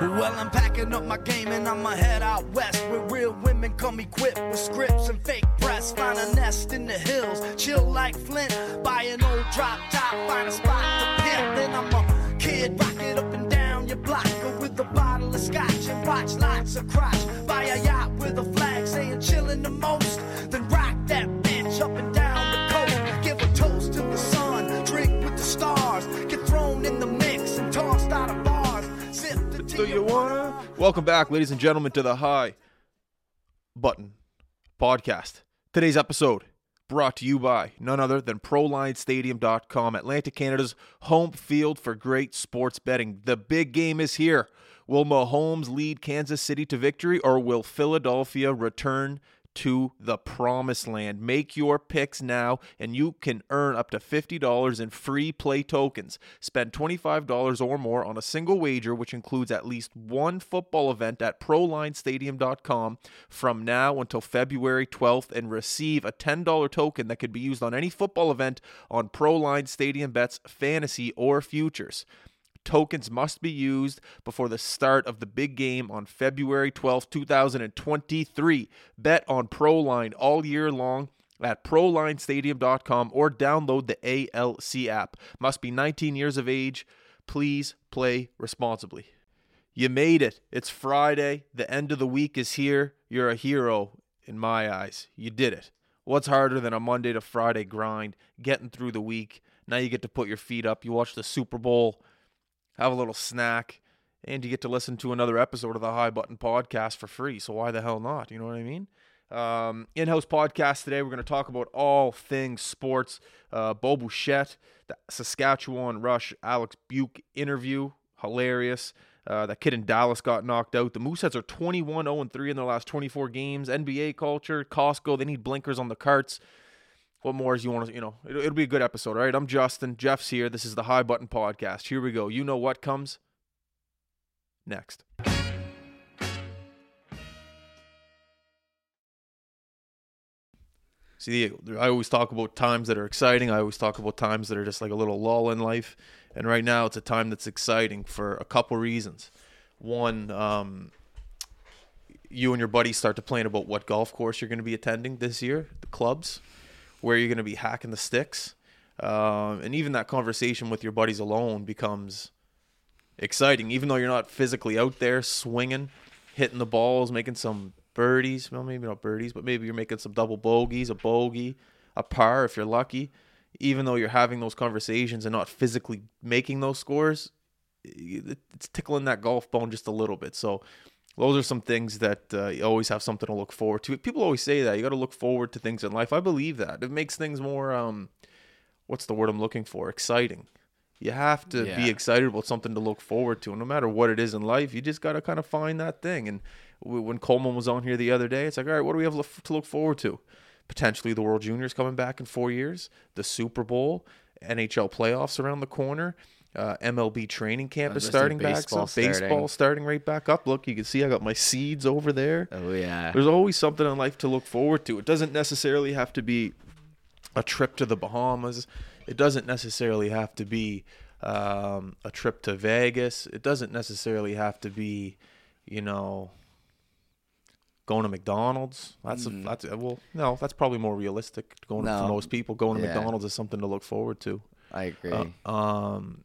Well, I'm packing up my game and I'ma head out west where real women come equipped with scripts and fake breasts. Find a nest in the hills, chill like Flint. Buy an old drop top, find a spot to pimp. Then I'm a kid, rock it up and down your block. With a bottle of scotch and watch lots of crotch. Buy a yacht with a flag saying chillin' the most. Welcome back, ladies and gentlemen, to the High Button Podcast. Today's episode brought to you by none other than ProLineStadium.com, Atlantic Canada's home field for great sports betting. The big game is here. Will Mahomes lead Kansas City to victory, or will Philadelphia return to the promised land. Make your picks now, and you can earn up to $50 in free play tokens. Spend $25 or more on a single wager, which includes at least one football event at ProLineStadium.com from now until February 12th, and receive a $10 token that could be used on any football event on ProLine Stadium Bets, Fantasy, or Futures. Tokens must be used before the start of the big game on February 12, 2023. Bet on ProLine all year long at ProLineStadium.com or download the ALC app. Must be 19 years of age. Please play responsibly. You made it. It's Friday. The end of the week is here. You're a hero in my eyes. You did it. What's harder than a Monday to Friday grind, getting through the week? Now you get to put your feet up. You watch the Super Bowl have a little snack, and you get to listen to another episode of the High Button Podcast for free. So why the hell not? You know what I mean? Um, in-house podcast today. We're going to talk about all things sports. Uh, Bo Bichette, the Saskatchewan Rush, Alex Buque interview, hilarious. Uh, that kid in Dallas got knocked out. The Mooseheads are 21 0 3 in their last 24 games. NBA culture, Costco, they need blinkers on the carts. What more is you want to, you know, it'll, it'll be a good episode, all right? I'm Justin. Jeff's here. This is the High Button Podcast. Here we go. You know what comes next. See, I always talk about times that are exciting. I always talk about times that are just like a little lull in life. And right now, it's a time that's exciting for a couple reasons. One, um, you and your buddies start to plan about what golf course you're going to be attending this year, the clubs where you're going to be hacking the sticks. Um, and even that conversation with your buddies alone becomes exciting, even though you're not physically out there swinging, hitting the balls, making some birdies. Well, maybe not birdies, but maybe you're making some double bogeys, a bogey, a par if you're lucky. Even though you're having those conversations and not physically making those scores, it's tickling that golf bone just a little bit. So those are some things that uh, you always have something to look forward to. People always say that you got to look forward to things in life. I believe that it makes things more um, what's the word I'm looking for? Exciting. You have to Yeah. be excited about something to look forward to, and no matter what it is in life, you just got to kind of find that thing. And when Coleman was on here the other day, it's like, all right, what do we have to look forward to? Potentially the World Juniors coming back in four years, the Super Bowl, NHL playoffs around the corner. Uh, MLB training camp is starting back. baseball So baseball starting. starting right back up. Look, you can see I got my seeds over there. Oh yeah. There's always something in life to look forward to. It doesn't necessarily have to be a trip to the Bahamas. It doesn't necessarily have to be um, a trip to Vegas. It doesn't necessarily have to be, you know, going to McDonald's. That's a, that's a, well, no, that's probably more realistic. Going for most people, going to Yeah. McDonald's is something to look forward to. I agree. Uh, um,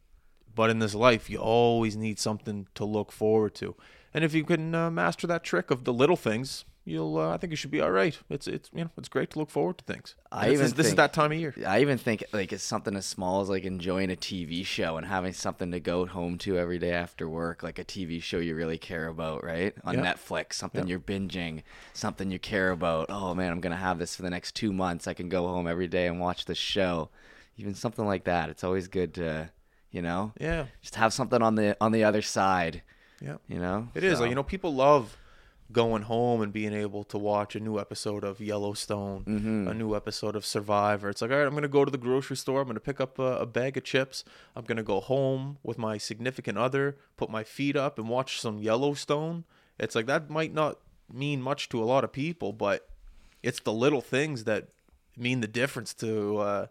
but in this life, you always need something to look forward to. And if you can uh, master that trick of the little things, you'll. Uh, I think you should be all right. It's it's you know it's great to look forward to things. I And this even is, this is that time of year. I even think like it's something as small as like enjoying a TV show and having something to go home to every day after work, like a TV show you really care about, right? On Yeah. Netflix, something Yeah. you're binging, something you care about. Oh man, I'm gonna have this for the next two months. I can go home every day and watch the show. Even something like that. It's always good to, you know, Yeah, just have something on the on the other side. yeah. You know, It is So- like you know people love going home and being able to watch a new episode of Yellowstone, Mm-hmm. a new episode of Survivor. It's like, all right, I'm going to go to the grocery store. I'm going to pick up a, a bag of chips. I'm going to go home with my significant other, put my feet up, and watch some Yellowstone. It's like that might not mean much to a lot of people, but it's the little things that mean the difference to uh,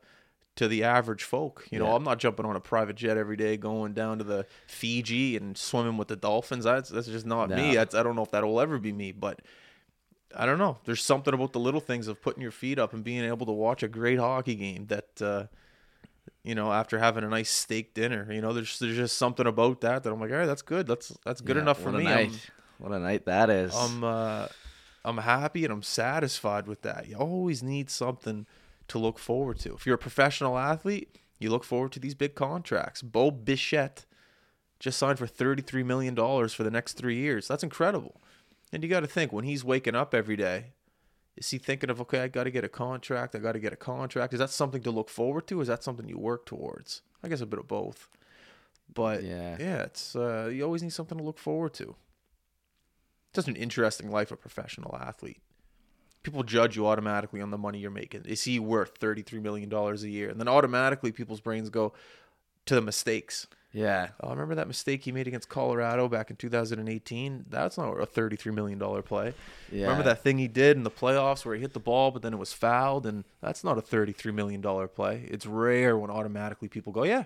to the average folk. You know, Yeah. I'm not jumping on a private jet every day going down to the Fiji and swimming with the dolphins. That's that's just not me. That's I don't know if that'll ever be me, but I don't know. There's something about the little things of putting your feet up and being able to watch a great hockey game that uh you know, after having a nice steak dinner, you know, there's there's just something about that that I'm like, all right, that's good. That's that's good Yeah, enough for what a me. Night. What a night that is. I'm uh, I'm happy and I'm satisfied with that. You always need something to look forward to. If you're a professional athlete, you look forward to these big contracts. Bo Bichette just signed for $33 million for the next three years. That's incredible. And you got to think when he's waking up every day, is he thinking of, okay, I got to get a contract. I got to get a contract. Is that something to look forward to? Is that something you work towards? I guess a bit of both. But Yeah. yeah, it's uh, you always need something to look forward to. It's just an interesting life of a professional athlete. People judge you automatically on the money you're making. Is he worth $33 million a year? And then automatically people's brains go to the mistakes. yeah. Oh, remember that mistake he made against Colorado back in 2018? That's not a $33 million play. Yeah. Remember that thing he did in the playoffs where he hit the ball, but then it was fouled? And that's not a $33 million play. It's rare when automatically people go, yeah,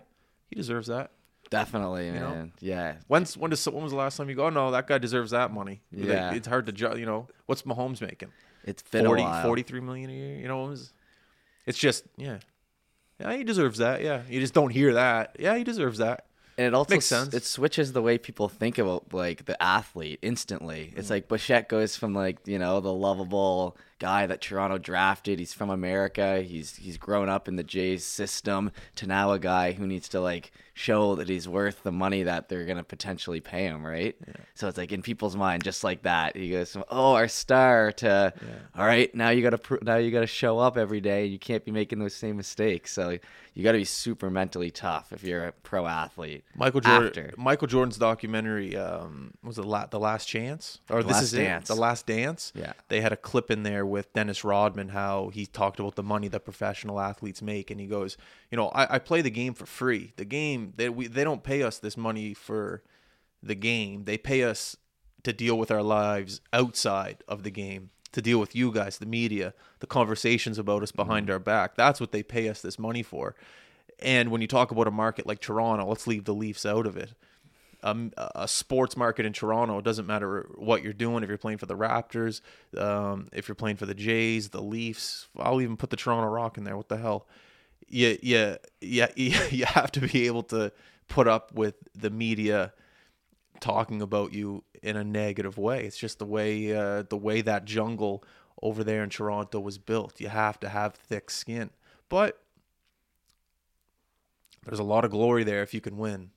he deserves that. Definitely, know? man. Yeah. When's when does when was the last time you go? Oh, no, that guy deserves that money. Yeah. it's hard to judge. You know, what's Mahomes making? It's been 40, a while. 43 million a year. You know, it was, it's just yeah, yeah, he deserves that. Yeah, you just don't hear that. Yeah, he deserves that. And it also Makes sense. it switches the way people think about like the athlete instantly. It's mm-hmm. like Bichette goes from like, you know, the lovable guy that Toronto drafted. He's from America. He's he's grown up in the Jays system to now a guy who needs to like show that he's worth the money that they're gonna potentially pay him, right? So it's like in people's mind, just like that. He goes from oh our star to all right now you gotta now you gotta show up every day. You can't be making those same mistakes. So you got to be super mentally tough if you're a pro athlete. Michael Jordan. After. Michael Jordan's documentary um, was it la- the Last Chance or The this is Dance. it, the Last Dance. Yeah. they had a clip in there with Dennis Rodman how he talked about the money that professional athletes make, and he goes, you know, I, I play the game for free. The game they we they don't pay us this money for the game. They pay us to deal with our lives outside of the game, to deal with you guys, the media, the conversations about us behind mm-hmm. our back. That's what they pay us this money for. And when you talk about a market like Toronto, let's leave the Leafs out of it. Um, a sports market in Toronto, it doesn't matter what you're doing. If you're playing for the Raptors, um, if you're playing for the Jays, the Leafs, I'll even put the Toronto Rock in there. What the hell? You, you, you, you have to be able to put up with the media talking about you in a negative way. It's just the way uh, the way that jungle over there in Toronto was built. You have to have thick skin, but there's a lot of glory there if you can win.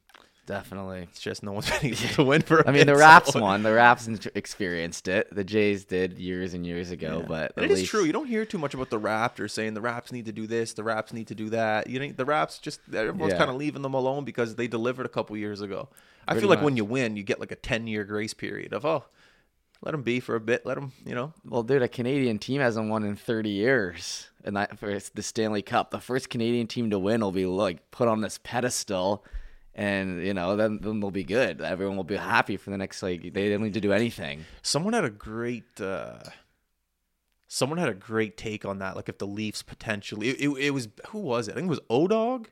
Definitely. It's just no one's been able to win for. a I mean, the Raps so- won. The Raps experienced it. The Jays did years and years ago, Yeah. but it is true. You don't hear too much about the Raptors saying the Raps need to do this, the Raps need to do that. You know, the Raps just everyone's Yeah. kind of leaving them alone because they delivered a couple years ago. I Pretty feel like when you win, you get like a ten year grace period of oh, let them be for a bit, let them, you know. Well, dude, a Canadian team hasn't won in 30 years, and that for the Stanley Cup. The first Canadian team to win will be like put on this pedestal, and you know then then they'll be good. Everyone will be happy for the next like they don't need to do anything. Someone had a great. uh Someone had a great take on that. Like if the Leafs potentially, it, it, it was who was it? I think it was Odog.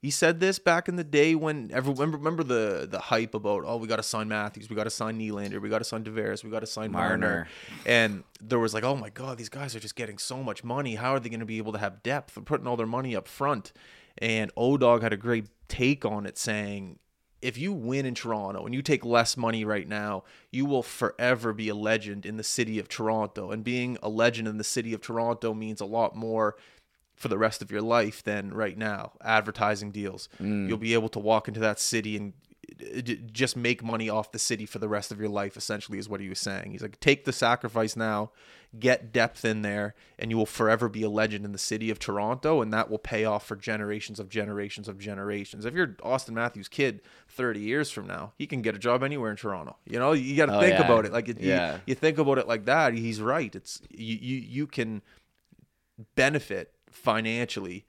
He said this back in the day when everyone remember, remember the the hype about oh we got to sign Matthews, we got to sign Nylander, we got to sign Tavares, we got to sign Marner. Marner. and there was like oh my god these guys are just getting so much money. How are they going to be able to have depth? They're putting all their money up front. And Odog had a great take on it, saying if you win in Toronto and you take less money right now, you will forever be a legend in the city of Toronto. And being a legend in the city of Toronto means a lot more for the rest of your life than right now. Advertising deals. Mm. You'll be able to walk into that city and Uh, just make money off the city for the rest of your life essentially is what he was saying he's like take the sacrifice now get depth in there and you will forever be a legend in the city of toronto and that will pay off for generations of generations of generations if you're austin matthews kid 30 years from now he can get a job anywhere in toronto you know you got to Oh, think yeah. about it like it, you- Yeah. you, think about it like that he's right it's you you, you can benefit financially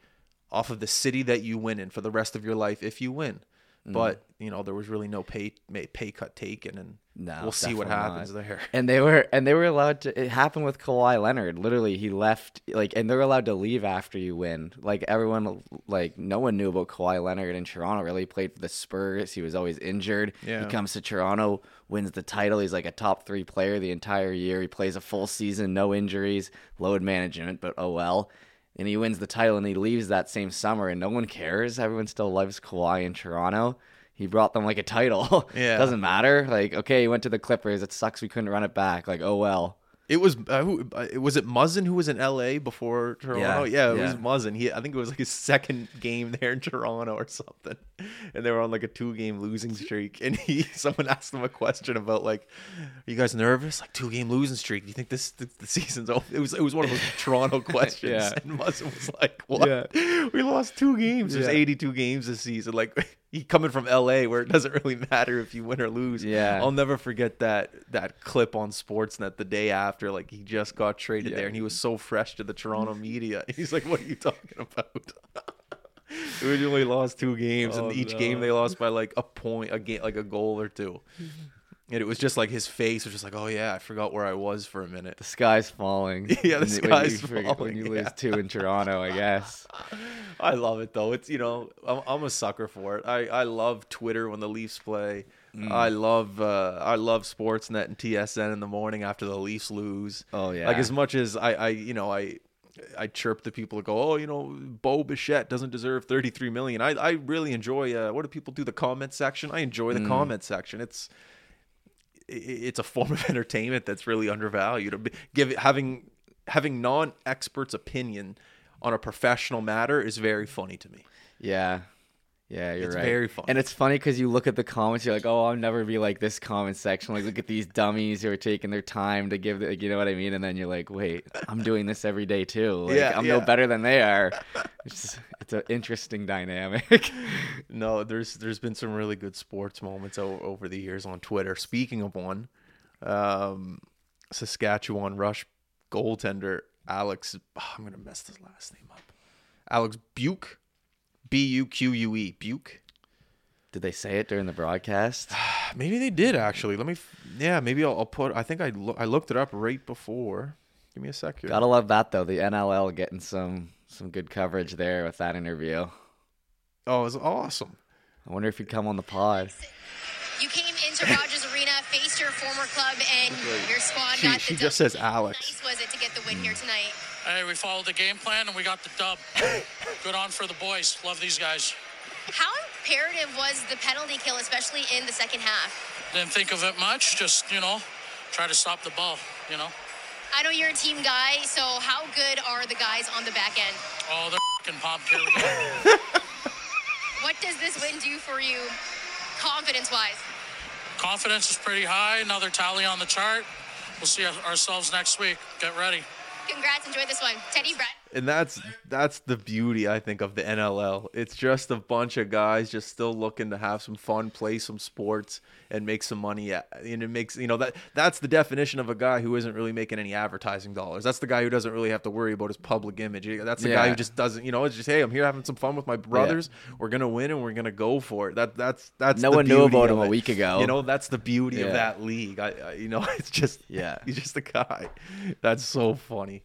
off of the city that you win in for the rest of your life if you win. Mm. But you know there was really no pay pay cut taken, and No, we'll see what happens not. there. And they were and they were allowed to. It happened with Kawhi Leonard. Literally, he left like, and they're allowed to leave after you win. Like everyone, like no one knew about Kawhi Leonard in Toronto. Really, played for the Spurs. He was always injured. Yeah. He comes to Toronto, wins the title. He's like a top three player the entire year. He plays a full season, no injuries, load management, but oh well. And he wins the title, and he leaves that same summer, and no one cares. Everyone still loves Kawhi in Toronto. He brought them like a title. Yeah. Doesn't matter. Like, okay, he went to the Clippers. It sucks we couldn't run it back. Like, oh well. It was uh, who, uh, was it Muzzin who was in L.A. before Toronto? Yeah, Yeah, it was yeah. Muzzin. He I think it was like his second game there in Toronto or something, and they were on like a two-game losing streak. And he someone asked him a question about like, "Are you guys nervous? Like two-game losing streak? Do you think this the, the season's over?" It was it was one of those Toronto questions, Yeah. and Muzzin was like, "What? We lost two games. There's Yeah. 82 games this season. Like." He coming from LA where it doesn't really matter if you win or lose. Yeah. I'll never forget that that clip on Sportsnet the day after, like he just got traded Yeah. there, and he was so fresh to the Toronto media. He's like, "What are you talking about?" we only lost two games, Oh, and each no. game they lost by like a point, a game, like a goal or two. And it was just like his face was just like, "Oh yeah, I forgot where I was for a minute." The sky's falling. Yeah, the you- when sky's you falling, When you yeah. lose two in Toronto, I guess. I love it though. It's you know I'm, I'm a sucker for it. I, I love Twitter when the Leafs play. Mm. I love uh, I love Sportsnet and TSN in the morning after the Leafs lose. Oh, yeah. Like as much as I, I you know I I chirp the people that go oh you know Bo Bichette doesn't deserve 33 million. I I really enjoy uh, what do people do the comment section? I enjoy Mm. the comment section. It's it's a form of entertainment that's really undervalued. Give having having non-experts opinion on a professional matter is very funny to me. Yeah. Yeah, you're It's right. very funny. And it's funny because you look at the comments, you're like, oh, I'll never be like this comment section. Like, look at these dummies who are taking their time to give, the, you know what I mean? And then you're like, wait, I'm doing this every day too. Like, Yeah, I'm yeah. no better than they are. It's it's an interesting dynamic. No, there's there's been some really good sports moments o- over the years on Twitter. Speaking of one, um, Saskatchewan Rush goaltender Alex. oh, I'm gonna mess this last name up. Alex Buque, B U Q U E Buque. Did they say it during the broadcast? Maybe they did actually. Let me. f- Yeah, maybe I'll, I'll put. I think I loo- I looked it up right before. Give me a sec here. Gotta love that though. The NLL getting some some good coverage there with that interview. Oh, it was awesome. I wonder if he'd come on the pod. You came into Rogers Arena, faced your former club, and your squad She, got she the just says Alex. How nice was it to get the win here tonight? Hey, we followed the game plan and we got the dub. Good on for the boys. Love these guys. How imperative was the penalty kill, especially in the second half? Didn't think of it much. Just you know, try to stop the ball. You know. I know you're a team guy, so how good are the guys on the back end? Oh, they're fing pumped. Here. What does this win do for you, confidence-wise? Confidence is pretty high. Another tally on the chart. We'll see ourselves next week. Get ready. Congrats, enjoy this one. Teddy Brett. And that's that's the beauty I think of the NLL. It's just a bunch of guys just still looking to have some fun, play some sports, and make some money. And it makes you know that that's the definition of a guy who isn't really making any advertising dollars. That's the guy who doesn't really have to worry about his public image. That's the guy who just doesn't. You know, it's just hey, I'm here having some fun with my brothers. We're gonna win and we're gonna go for it. That that's that's No one knew about him a week ago. You know, that's the beauty Yeah. of that league. I, I you know, it's just Yeah. he's just a guy. That's so funny.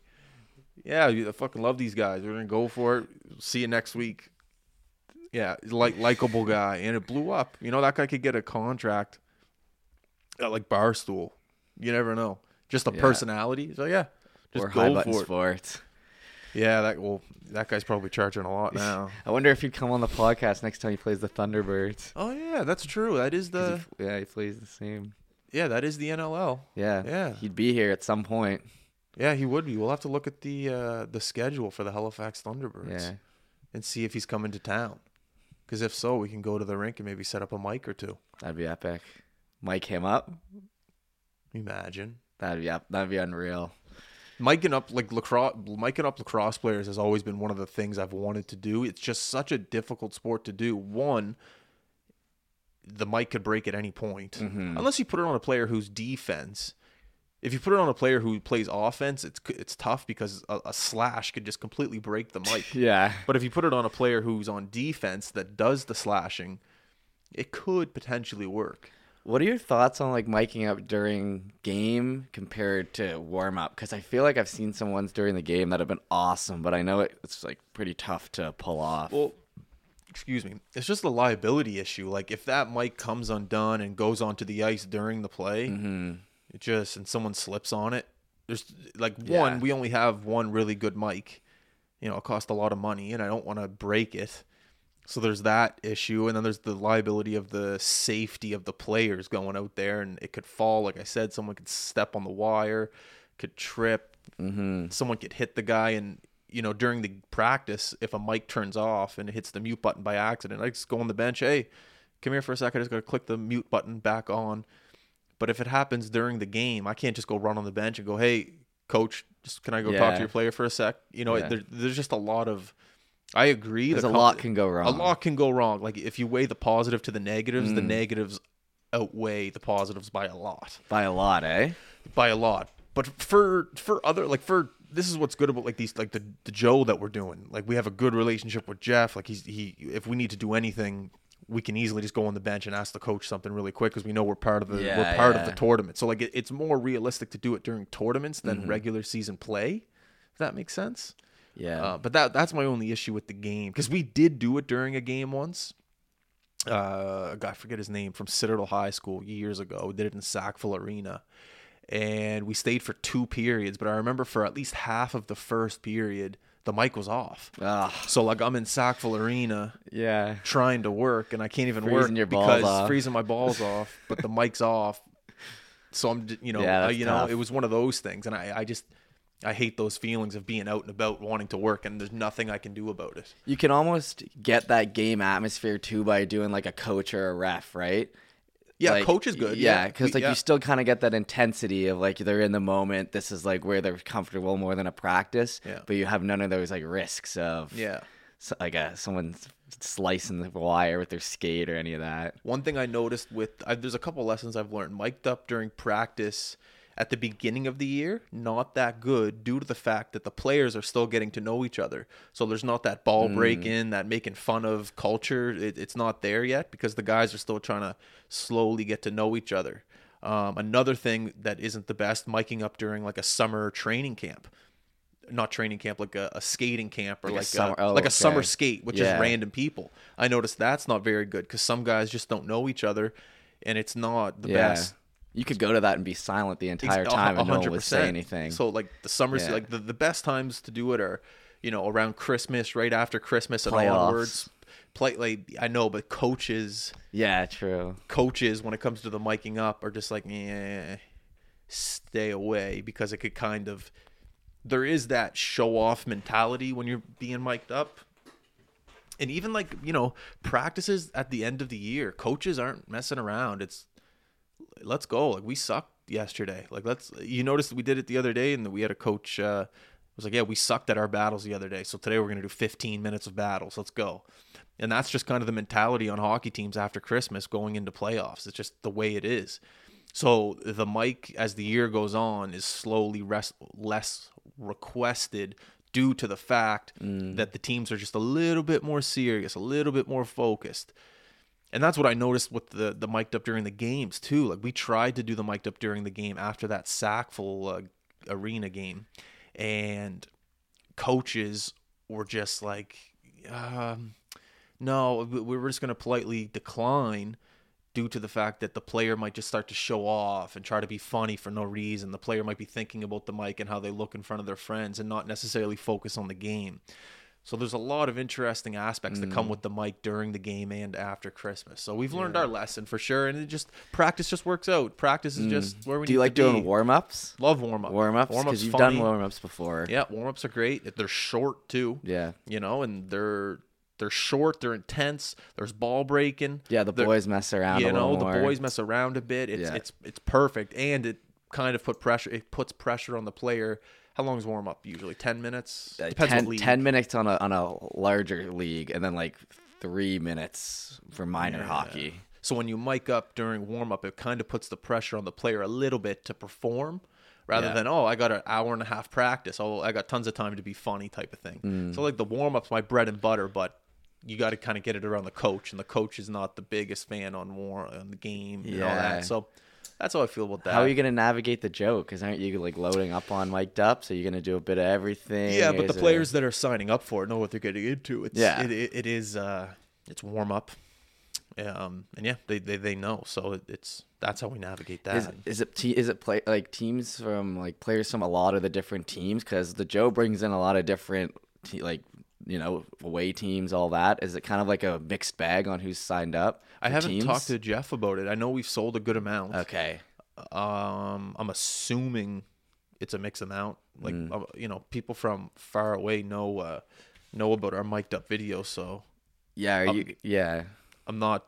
Yeah, I fucking love these guys. We're gonna go for it. See you next week. Yeah, like likable guy, and it blew up. You know that guy could get a contract at like Barstool. You never know. Just a Yeah. personality. So yeah, just or high go button for it. sports. Yeah, that well, that guy's probably charging a lot now. I wonder if he'd come on the podcast next time he plays the Thunderbirds. oh yeah, that's true. That is the he, yeah, he plays the same. yeah, that is the NLL. Yeah, Yeah. He'd be here at some point. Yeah, he would be. We'll have to look at the uh, the schedule for the Halifax Thunderbirds. Yeah, and see if he's coming to town. Because if so, we can go to the rink and maybe set up a mic or two. that'd be epic. Mike him up. Imagine That'd be up. That'd be unreal. miking up like lacrosse, miking up lacrosse players has always been one of the things I've wanted to do. It's just such a difficult sport to do. One, the mic could break at any point, unless you put it on a player whose defense. If you put it on a player who plays offense, it's it's tough because a, a slash could just completely break the mic. Yeah, But if you put it on a player who's on defense that does the slashing, it could potentially work. What are your thoughts on like miking up during game compared to warm up? Because I feel like I've seen some ones during the game that have been awesome, but I know it, it's like pretty tough to pull off. Well, excuse me. It's just a liability issue. Like if that mic comes undone and goes onto the ice during the play, mm-hmm. It just and someone slips on it. There's like Yeah. one. We only have one really good mic. You know, it cost a lot of money, and I don't want to break it. So there's that issue, and then there's the liability of the safety of the players going out there, and it could fall. Like I said, someone could step on the wire, could trip, mm-hmm. someone could hit the guy and you know during the practice if a mic turns off and it hits the mute button by accident i just go on the bench hey come here for a second i just gotta click the mute button back on but if it happens during the game i can't just go run on the bench and go hey coach just can i go talk to your player for a sec you know Yeah. there, there's just a lot of i agree There's the a com- lot can go wrong. a lot can go wrong like if you weigh the positive to the negatives the Mm. negatives outweigh the positives by a lot by a lot, eh? by a lot. But for for other like for this is what's good about like these like the the Joe that we're doing. Like we have a good relationship with Jeff. Like he's he if we need to do anything, we can easily just go on the bench and ask the coach something really quick because we know we're part of the we're Yeah, part of the tournament. So like it, it's more realistic to do it during tournaments than Mm-hmm. regular season play. If that makes sense. Yeah. Uh, but that that's my only issue with the game because we did do it during a game once. Uh, a guy, I forget his name from Citadel High School years ago. We did it in Sackville Arena, and we stayed for two periods. But I remember for at least half of the first period, the mic was off. Ah, So like I'm in Sackville Arena yeah. trying to work, and I can't even work Freezing balls because off. freezing my balls off, but the mic's off. So I'm, you know, Yeah, you know, it was one of those things, and I, I just, I hate those feelings of being out and about, wanting to work, and there's nothing I can do about it. You can almost get that game atmosphere too by doing like a coach or a ref, right? Yeah, Like, coach is good. Yeah, Yeah, because we- like yeah. you still kind of get that intensity of like they're in the moment. This is like where they're comfortable more than a practice. Yeah. But you have none of those like risks of Yeah. like a, someone slicing the wire with their skate or any of that. One thing I noticed with I, there's a couple lessons I've learned. Mic'd up during practice at the beginning of the year, not that good due to the fact that the players are still getting to know each other. So there's not that ball break in, that making fun of culture. It, it's not there yet because the guys are still trying to slowly get to know each other. Um, another thing that isn't the best, miking up during like a summer training camp. Not training camp, like a, a skating camp or Like a like, summer- a, oh, like a summer skate, which Yeah. is random people. I noticed that's not very good because some guys just don't know each other, and it's not the yeah. best. You could go to that and be silent the entire time a and no one would say anything. So like the summer, Yeah. like the, the best times to do it are, you know, around Christmas, right after Christmas and Playoffs. onwards. Play like I know, but coaches, yeah, true. coaches when it comes to the miking up are just like, yeah, stay away because it could kind of. There is that show off mentality when you're being mic'd up. And even like, you know, practices at the end of the year, coaches aren't messing around. It's let's go. Like we sucked yesterday. Like let's you noticed we did it the other day and we had a coach uh was like, Yeah, we sucked at our battles the other day. So today we're gonna do fifteen minutes of battles. Let's go. And that's just kind of the mentality on hockey teams after Christmas going into playoffs. It's just the way it is. So the mic as the year goes on is slowly res- less requested due to the fact that the teams are just a little bit more serious, a little bit more focused. And that's what I noticed with the the mic'd up during the games too. Like we tried to do the mic'd up during the game after that Sackville uh, arena game, and coaches were just like, um, "No, we- we we're just going to politely decline." Due to the fact that the player might just start to show off and try to be funny for no reason. The player might be thinking about the mic and how they look in front of their friends and not necessarily focus on the game. So there's a lot of interesting aspects that Mm. come with the mic during the game and after Christmas. So we've learned our lesson for sure, and it just practice just works out. Practice is just where we Mm. Do you like doing warm ups? Love warm up. Warm ups? Because you've funny. done warm ups before. Yeah, warm ups are great. They're short too. Yeah. You know, and they're they're short. They're intense. There's ball breaking. Yeah, the boys mess around you a little know the boys mess around a bit it's Yeah. it's it's perfect and it kind of put pressure it puts pressure on the player how long is warm up usually 10 minutes Uh, depends 10, what 10 minutes on a on a larger league and then like three minutes for minor hockey. so when you mic up during warm up it kind of puts the pressure on the player a little bit to perform rather Yeah. than oh i got an hour and a half practice oh i got tons of time to be funny type of thing Mm. so like the warm up's my bread and butter but you got to kind of get it around the coach, and the coach is not the biggest fan on war on the game and all that. So that's how I feel about that. How are you gonna navigate the joke? Because aren't you like loading up on mic'd up? So you're gonna do a bit of everything. Yeah, but the Is it- players that are signing up for it know what they're getting into. It's, Yeah. it, it, it is uh, it's warm up, um, and yeah, they, they, they know. So it's that's how we navigate that. Is, is it te- is it play like teams from like players from a lot of the different teams? Because the Joe brings in a lot of different te- like you know away teams, all that. Is it kind of like a mixed bag on who's signed up? I haven't teams? talked to Jeff about it. I know we've sold a good amount. Okay. Um, I'm assuming it's a mixed amount. Like Mm. uh, you know, people from far away know uh, know about our mic'd up video, so Yeah. Are Um, you? Yeah. I'm not.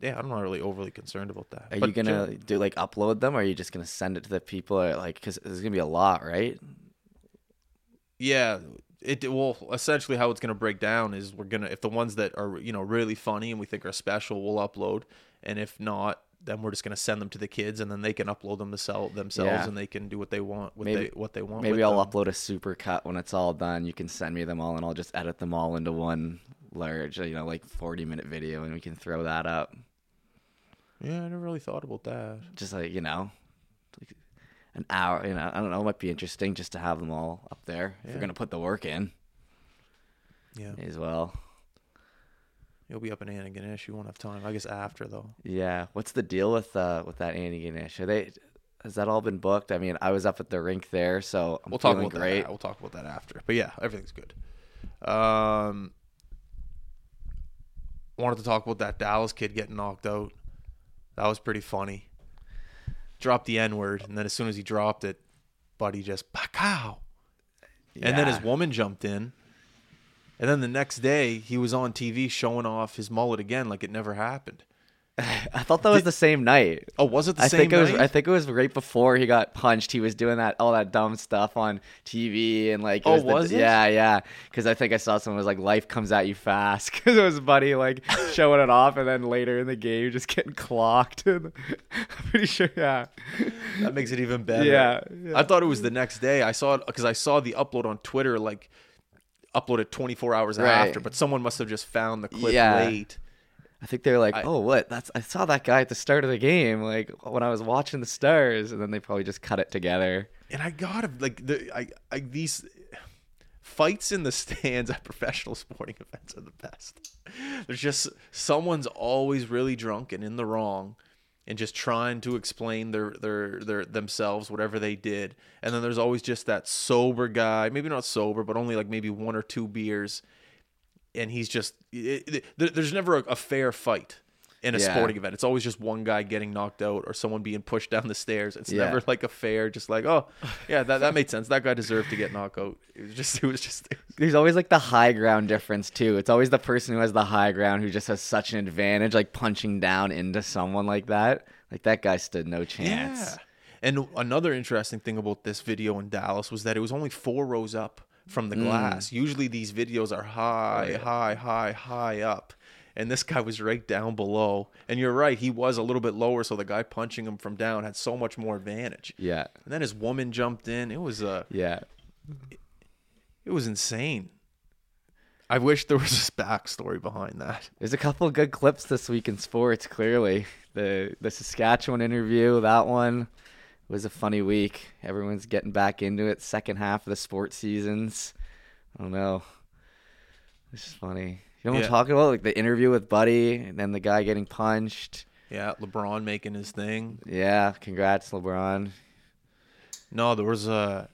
Yeah, I'm not really overly concerned about that. Are But you gonna do like upload them, or are you just gonna send it to the people? Or like, because there's gonna be a lot, right? Yeah, it well essentially how it's gonna break down is we're gonna if the ones that are you know really funny and we think are special we'll upload, and if not, then we're just gonna send them to the kids and then they can upload them to sell themselves Yeah. and they can do what they want with Maybe- they what they want. Maybe I'll them. upload a super cut when it's all done. You can send me them all, and I'll just edit them all into one large, you know, like 40 minute video, and we can throw that up. Yeah, I never really thought about that. Just like you know, like an hour. You know, I don't know. It might be interesting just to have them all up there if Yeah. you're gonna put the work in Yeah, as well. you'll be up in Antigonish. You won't have time. I guess after though. Yeah. What's the deal with uh with that Antigonish? Are they? Has that all been booked? I mean, I was up at the rink there, so I'm We'll talk about great. that. We'll talk about that after. But yeah, everything's good. Um, wanted to talk about that Dallas kid getting knocked out. That was pretty funny. Dropped the N word, and then as soon as he dropped it, Buddy just "Pacow," and then his woman jumped in. And then the next day, he was on TV showing off his mullet again, like it never happened. I thought that was the same night. Oh, was it the I same think it was. night? I think it was right before he got punched. He was doing that all that dumb stuff on TV and like. It Oh, was, the- it? Yeah, yeah. Because I think I saw someone was like, "Life comes at you fast." Because it was Buddy like showing it off, and then later in the game just getting clocked. I'm pretty sure. Yeah. That makes it even better. Yeah, I thought it was the next day. I saw it because I saw the upload on Twitter, like uploaded 24 hours Right. after, but someone must have just found the clip Yeah. late. I think they're like, I- "Oh, what? That's I saw that guy at the start of the game, like when I was watching the Stars," and then they probably just cut it together. And I gotta like the I, I these fights in the stands at professional sporting events are the best. There's just someone's always really drunk and in the wrong and just trying to explain their their their themselves whatever they did. And then there's always just that sober guy, maybe not sober, but only like maybe one or two beers and he's just it, it- there's never a, a fair fight in a Yeah. sporting event. It's always just one guy getting knocked out or someone being pushed down the stairs. It's Yeah. never like a fair, just like oh yeah, that, that made sense. That guy deserved to get knocked out. It was just it was just There's always like the high ground difference too. It's always the person who has the high ground who just has such an advantage, like punching down into someone like that. Like that guy stood no chance. yeah. And another interesting thing about this video in Dallas was that it was only four rows up from the Mm. glass. Usually these videos are high, Right. high, high, high up. And this guy was right down below. And you're right, he was a little bit lower, so the guy punching him from down had so much more advantage. Yeah. And then his woman jumped in. It was uh Yeah. it was insane. I wish there was this backstory behind that. There's a couple of good clips this week in sports, clearly. The the Saskatchewan interview, that one was a funny week. Everyone's getting back into it. Second half of the sports seasons. I don't know. It's just funny. You know what Yeah. I'm talking about? Like the interview with Buddy and then the guy getting punched. Yeah, LeBron making his thing. Yeah, congrats, LeBron. No, there was a.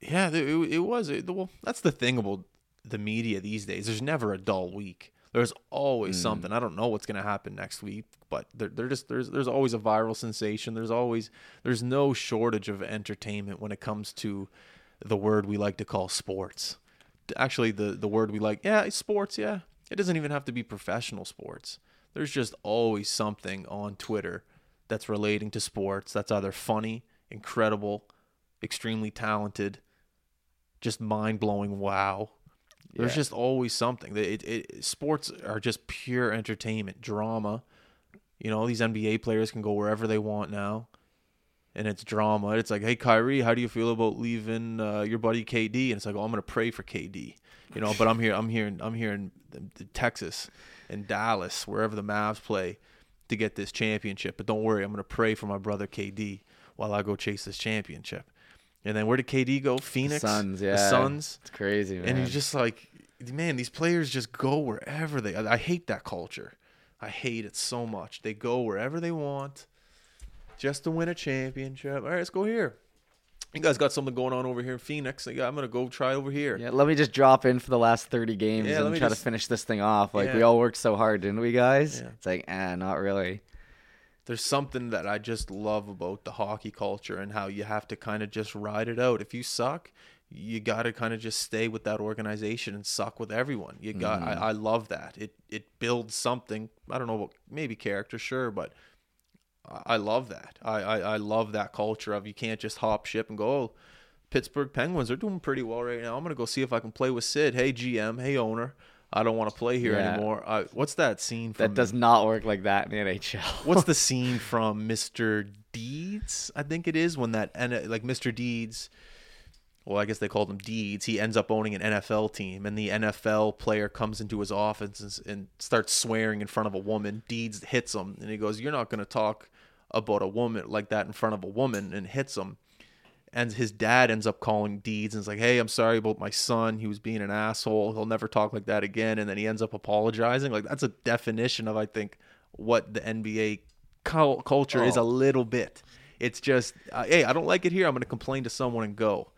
Yeah, it, it was. It, well, that's the thing about the media these days. There's never a dull week. There's always Mm. something. I don't know what's gonna happen next week, but they're, they're just there's there's always a viral sensation. There's always there's no shortage of entertainment when it comes to the word we like to call sports. Actually, the the word we like, yeah, sports. Yeah, it doesn't even have to be professional sports. There's just always something on Twitter that's relating to sports that's either funny, incredible, extremely talented, just mind blowing. Wow. There's Yeah. just always something. It, it, sports are just pure entertainment, drama. You know, these NBA players can go wherever they want now. and it's drama. It's like, hey Kyrie, how do you feel about leaving uh, your buddy KD? And it's like, oh, I'm gonna pray for KD, you know. But I'm here, I'm here, in, I'm here in Texas, in Dallas, wherever the Mavs play, to get this championship. But don't worry, I'm gonna pray for my brother KD while I go chase this championship. And then where did KD go? Phoenix, Suns, yeah. the Suns. It's crazy, man. And you're just like, man, these players just go wherever they. I I hate that culture. I hate it so much. They go wherever they want, just to win a championship. All right, let's go here. You guys got something going on over here in Phoenix. Like, I'm gonna go try over here. yeah, let me just drop in for the last 30 games Yeah, and try just- to finish this thing off. Like, we all worked so hard, didn't we, guys? Yeah. It's like, eh, not really. There's something that I just love about the hockey culture and how you have to kind of just ride it out. If you suck, you got to kind of just stay with that organization and suck with everyone. You got. I, mm-hmm. I love that. It it builds something. I don't know what maybe character, sure, but I I love that. I, I, I love that culture of you can't just hop ship and go, oh, Pittsburgh Penguins are doing pretty well right now. I'm gonna go see if I can play with Sid. Hey GM, hey owner, I don't want to play here Yeah. anymore. I, what's that scene from? That does not work like that in the NHL. What's the scene from Mr. Deeds? I think it is when that and like Mr. Deeds. Well, I guess they called him Deeds. He ends up owning an NFL team, and the NFL player comes into his office and, and starts swearing in front of a woman. Deeds hits him, and he goes, "You're not going to talk about a woman like that in front of a woman," and hits him. And his dad ends up calling Deeds and is like, "Hey, I'm sorry about my son. He was being an asshole. He'll never talk like that again." And then he ends up apologizing. Like that's a definition of I think what the NBA cul- culture is a little bit. It's just, uh, hey, I don't like it here. I'm going to complain to someone and go.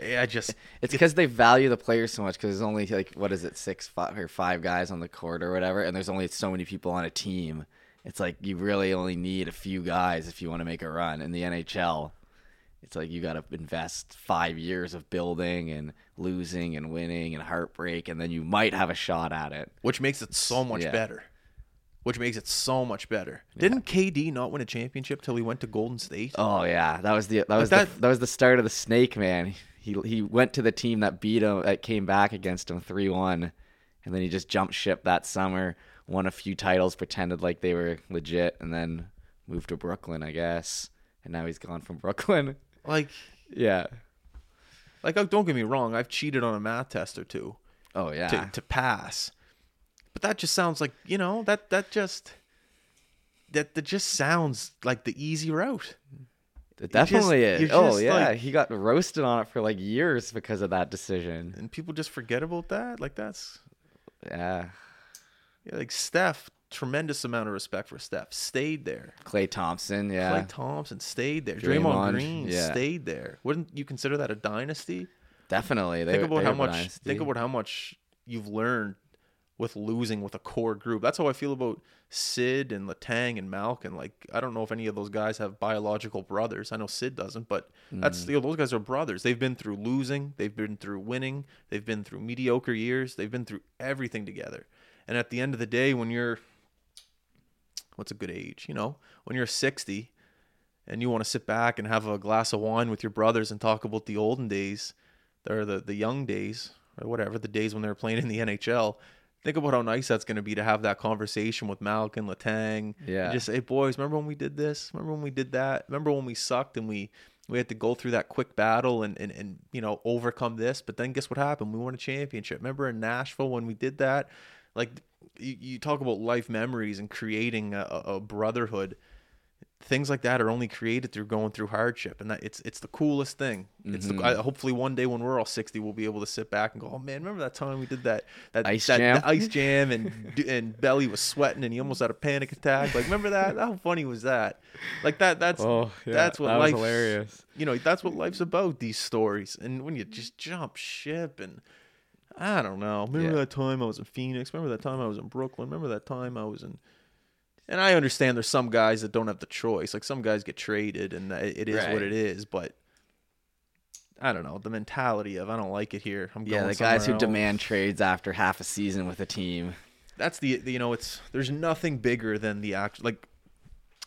Yeah, I just It's because they value the players so much. Because there's only like what is it, six, five, or five guys on the court or whatever, and there's only so many people on a team. It's like you really only need a few guys if you want to make a run. In the NHL, it's like you got to invest five years of building and losing and winning and heartbreak, and then you might have a shot at it. which makes it so much Yeah. better. Which makes it so much better. Didn't KD not win a championship till he went to Golden State? Oh yeah, that was the that was that- the, that was the start of the snake man. He he went to the team that beat him that came back against him three one, and then he just jumped ship that summer, won a few titles, pretended like they were legit, and then moved to Brooklyn, I guess. And now he's gone from Brooklyn. Like, Yeah. like oh, don't get me wrong. I've cheated on a math test or two Oh yeah. to, to pass, but that just sounds like you know that that just that that just sounds like the easy route. it definitely just- is. Oh yeah, like- he got roasted on it for like years because of that decision. and people just forget about that. Like that's Yeah. yeah, like Steph. Tremendous amount of respect for Steph. Stayed there. Klay Thompson. Yeah. Klay Thompson stayed there. Draymond, Draymond, Green yeah. stayed there. Wouldn't you consider that a dynasty? Definitely. They, think about how much. dynasty. Think about how much you've learned with losing with a core group. That's how I feel about Sid and Letang and Malkin. Like I don't know if any of those guys have biological brothers. I know Sid doesn't, but that's Mm. you know, those guys are brothers. They've been through losing. They've been through winning. They've been through mediocre years. They've been through everything together. And at the end of the day, when you're what's a good age? You know, when you're 60 and you want to sit back and have a glass of wine with your brothers and talk about the olden days, or the, the young days, or whatever, the days when they were playing in the NHL. Think about how nice that's going to be to have that conversation with Malkin, Letang. Yeah. And just say, boys, remember when we did this? Remember when we did that? Remember when we sucked and we we had to go through that quick battle and, and, and you know overcome this? But then guess what happened? We won a championship. Remember in Nashville when we did that? Like you, you talk about life memories and creating a, a brotherhood. Things like that are only created through going through hardship and that it's it's the coolest thing. It's the I, mm-hmm. hopefully one day when we're all 60 we'll be able to sit back and go oh man remember that time we did that that Ice that, jam? that ice jam and and belly was sweating and he almost had a panic attack. Like remember that? How funny was that? Like that that's Oh, yeah, that's what that was life hilarious. you know that's what life's about these stories. And when you just jump ship and I don't know. Remember Yeah. that time I was in Phoenix? Remember that time I was in Brooklyn? Remember that time I was in and I understand there's some guys that don't have the choice. Like some guys get traded, and it it is Right. what it is. But I don't know the mentality of I don't like it here. I'm Yeah, going the guys who else. demand trades after half a season with a team. That's the you know it's there's nothing bigger than the act like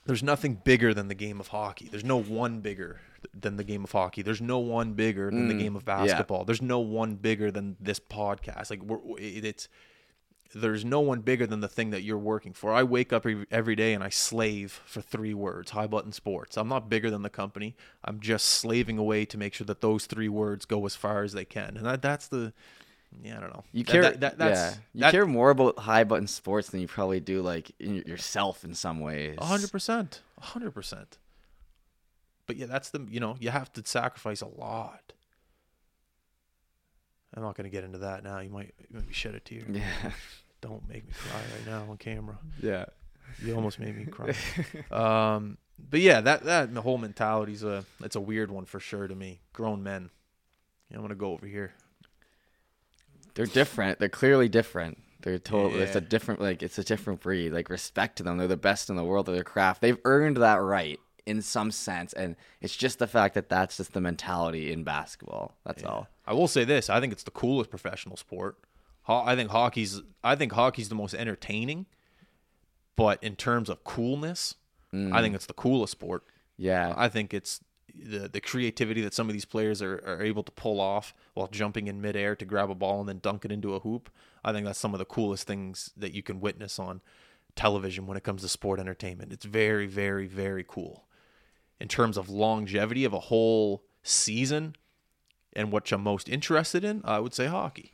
there's nothing bigger than the game of hockey. There's no one bigger than the game of hockey. There's no one bigger than the mm, game of yeah. basketball. There's no one bigger than this podcast. Like we're it- it's there's no one bigger than the thing that you're working for. I wake up every, day and I slave for three words, high button sports. I'm not bigger than the company. I'm just slaving away to make sure that those three words go as far as they can. And that, that's the, yeah, I don't know. You care, that- that- that's, yeah. You that- care more about high button sports than you probably do like in yourself in some ways. A hundred percent, a hundred percent. But yeah, that's the you know you have to sacrifice a lot. I'm not gonna get into that now. You might you might shed a tear. Yeah, Don't make me cry right now on camera. yeah. You almost made me cry. um, but yeah, that that the whole mentality's a it's a weird one for sure to me. Grown men. Yeah, I'm gonna go over here. They're different. They're clearly different. They're total. It's a different like it's a different breed. Like respect to them. They're the best in the world of their craft. They've earned that right in some sense, and it's just the fact that that's just the mentality in basketball. That's all. I will say this: I think it's the coolest professional sport. Ho- I think hockey's. I think hockey's the most entertaining, but in terms of coolness, I think mm. it's the coolest sport. Yeah. I think it's the the creativity that some of these players are, are able to pull off while jumping in midair to grab a ball and then dunk it into a hoop. I think that's some of the coolest things that you can witness on television when it comes to sport entertainment. It's very, very, very cool. In terms of longevity of a whole season and what I'm most interested in, I would say hockey.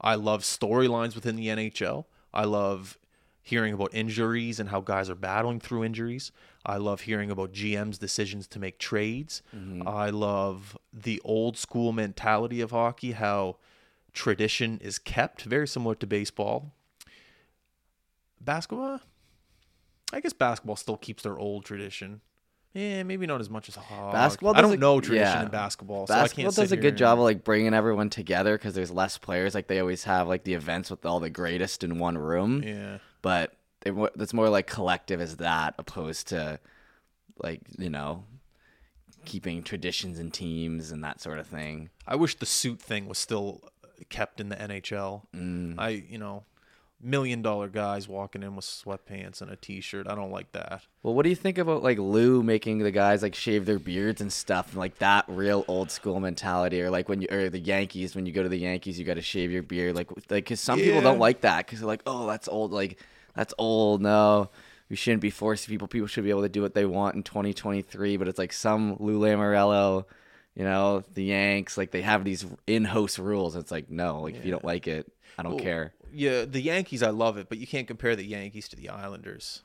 I love storylines within the NHL. I love hearing about injuries and how guys are battling through injuries. I love hearing about GM's decisions to make trades. Mm-hmm. I love the old school mentality of hockey, how tradition is kept, very similar to baseball. Basketball, I guess basketball still keeps their old tradition. Yeah, maybe not as much as hockey. Basketball I don't a- know tradition yeah. in basketball, so I Basketball does a good job of like bringing everyone together because there's less players. Like they always have like the events with all the greatest in one room. Yeah. but it, it's more like collective as that opposed to like you know keeping traditions and teams and that sort of thing I wish the suit thing was still kept in the NHL. Mm. I, you know, million dollar guys walking in with sweatpants and a t-shirt. I don't like that. well what do you think about like lou making the guys like shave their beards and stuff and like that real old school mentality or like when you or the yankees when you go to the yankees you got to shave your beard like like because some people don't like that because they're like oh that's old like that's old no we shouldn't be forcing people people should be able to do what they want in 2023 but it's like some lou Lamoriello you know the yanks like they have these in-house rules it's like no like if you don't like it i don't Well, care Yeah, the Yankees, I love it, but you can't compare the Yankees to the Islanders.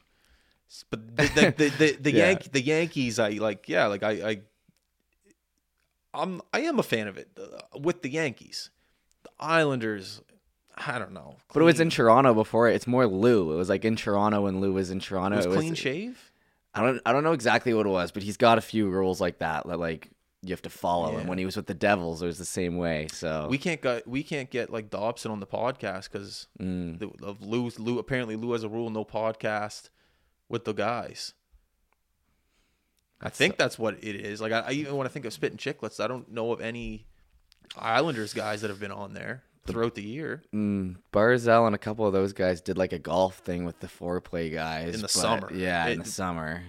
But the the the, the, the, Yeah. Yank, the Yankees, I like. Yeah, like I, I, I'm I am a fan of it uh, with the Yankees. The Islanders, I don't know. but it was in toronto before it's more lou it was like in toronto when lou was in toronto it was it clean shave. I don't I don't know exactly what it was, but he's got a few rules like that that like you have to follow. And when he was with the Devils, it was the same way. So We can't get we can't get like Dobson on the podcast because Mm. of Lou. Lou apparently Lou has a rule: no podcast with the guys. I think that's what it is. Like I, I even when I think of Spit and Chicklets, I don't know of any Islanders guys that have been on there throughout the year. mm, Barzal and a couple of those guys did like a golf thing with the Fore Play guys In the summer. Yeah, in the summer.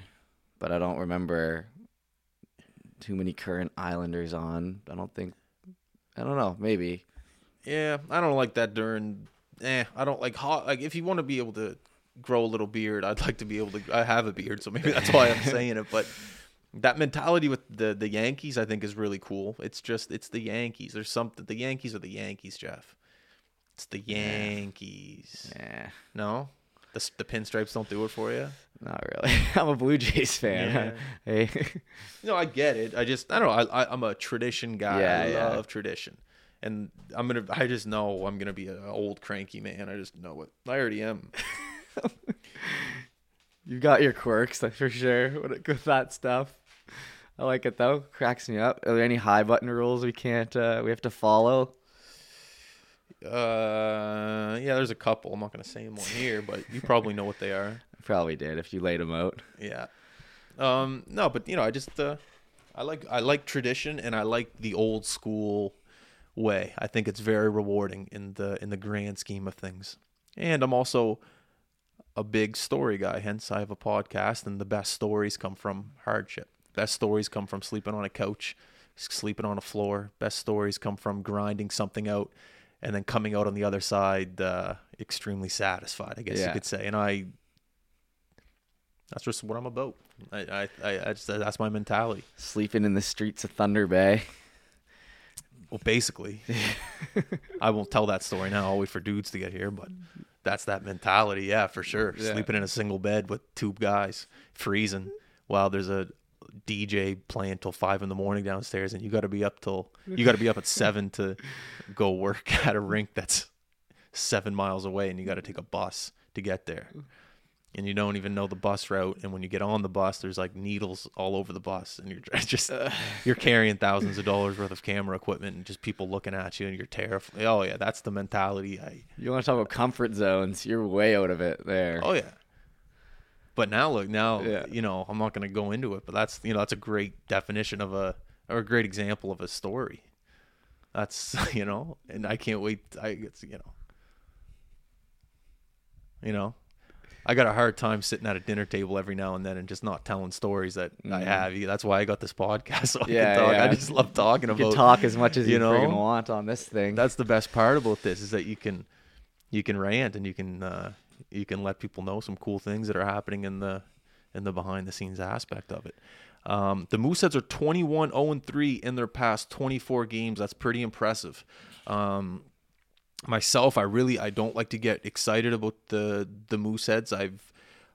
But I don't remember too many current Islanders on. I don't think. I don't know. Maybe. Yeah, I don't like that during. Eh, I don't like hot. Like if you want to be able to grow a little beard, I'd like to be able to. I have a beard, so maybe that's why I'm saying it. But that mentality with the the Yankees, I think, is really cool. It's just it's the Yankees. There's something. The Yankees are the Yankees, Jeff. It's the Yankees. Yeah. No, the the pinstripes don't do it for you. Not really. I'm a Blue Jays fan. hey. No, I get it. I just I don't know. I, I I'm a tradition guy. Yeah, I yeah. love tradition. And I'm gonna. I just know I'm gonna be an old cranky man. I just know it. I already am. You've got your quirks, that's for sure, with that stuff. I like it though. Cracks me up. Are there any high button rules we can't uh, we have to follow? Uh, yeah, there's a couple. I'm not gonna say them on here, but you probably know what they are. Probably did if you laid them out. Yeah. Um, no, but you know, I just uh, I like I like tradition and I like the old school way. I think it's very rewarding in the in the grand scheme of things. And I'm also a big story guy, hence I have a podcast and the best stories come from hardship. Best stories come from sleeping on a couch, sleeping on a floor. Best stories come from grinding something out and then coming out on the other side uh, extremely satisfied. I guess you could say, and I. That's just what I'm about. I, I, I, I just, that's my mentality. Sleeping in the streets of Thunder Bay. Well, basically, I won't tell that story now. I'll wait for dudes to get here, but that's that mentality. Yeah, for sure. Yeah. Sleeping in a single bed with two guys, freezing while there's a DJ playing till five in the morning downstairs, and you got to be up till you got to be up at seven to go work at a rink that's seven miles away, and you got to take a bus to get there. Mm. And you don't even know the bus route, and when you get on the bus, there's like needles all over the bus, and you're just you're carrying thousands of dollars worth of camera equipment, and just people looking at you, and you're terrified. Oh yeah, that's the mentality. I You want to talk about comfort zones? You're way out of it there. oh yeah. But now look, now Yeah. you know I'm not going to go into it, but that's you know that's a great definition of a or a great example of a story. That's you know, and I can't wait. I it's you know, you know, I got a hard time sitting at a dinner table every now and then and just not telling stories that I have. That's why I got this podcast. So I Mm-hmm. Yeah. I just love talking You about. can talk as much as you, you know, want on this thing. that's the best part about this is that you can you can rant and you can uh, you can let people know some cool things that are happening in the in the behind the scenes aspect of it. Um, the Mooseheads are 21 0 3 in their past 24 games. That's pretty impressive. Um, myself, I really I don't like to get excited about the the Mooseheads. I've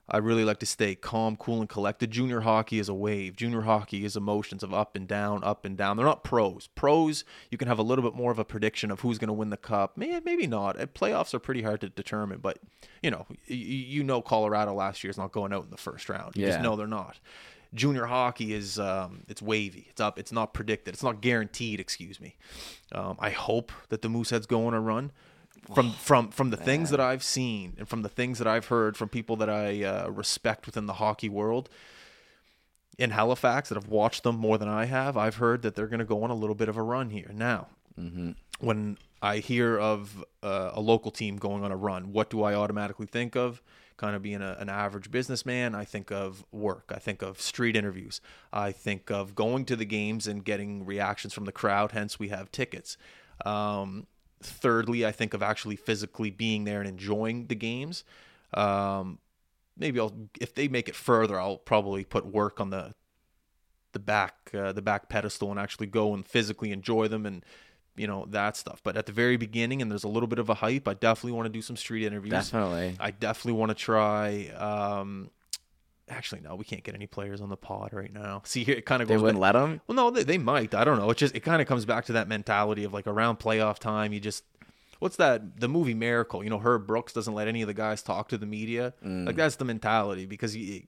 I really like to stay calm, cool, and collected. Junior hockey is a wave. Junior hockey is emotions of up and down, up and down. They're not pros. Pros, you can have a little bit more of a prediction of who's going to win the cup. Maybe, maybe not. Uh, Playoffs are pretty hard to determine, but you know, you know, Colorado last year is not going out in the first round. You just Yeah. know they're not. Junior hockey is um, it's wavy. It's up. It's not predicted. It's not guaranteed. Excuse me. Um, I hope that the Mooseheads go on a run. From from from the things that I've seen and from the things that I've heard from people that I uh, respect within the hockey world in Halifax that have watched them more than I have, I've heard that they're going to go on a little bit of a run here. Now, when I hear of uh, a local team going on a run, what do I automatically think of? Kind of being a, an average businessman, I think of work. I think of street interviews. I think of going to the games and getting reactions from the crowd. Hence, we have tickets. Um, thirdly, I think of actually physically being there and enjoying the games. Um, maybe I'll if they make it further, I'll probably put work on the the back uh, the back pedestal and actually go and physically enjoy them and you know that stuff. But at the very beginning, and there's a little bit of a hype. I definitely want to do some street interviews. Definitely. I definitely want to try. Um, actually, no, we can't get any players on the pod right now. See, here it kind of They wouldn't back- let them. well, no, they, they might. I don't know. It just it kind of comes back to that mentality of like around playoff time, you just what's that? The movie Miracle. You know, Herb Brooks doesn't let any of the guys talk to the media. Mm. Like that's the mentality because you,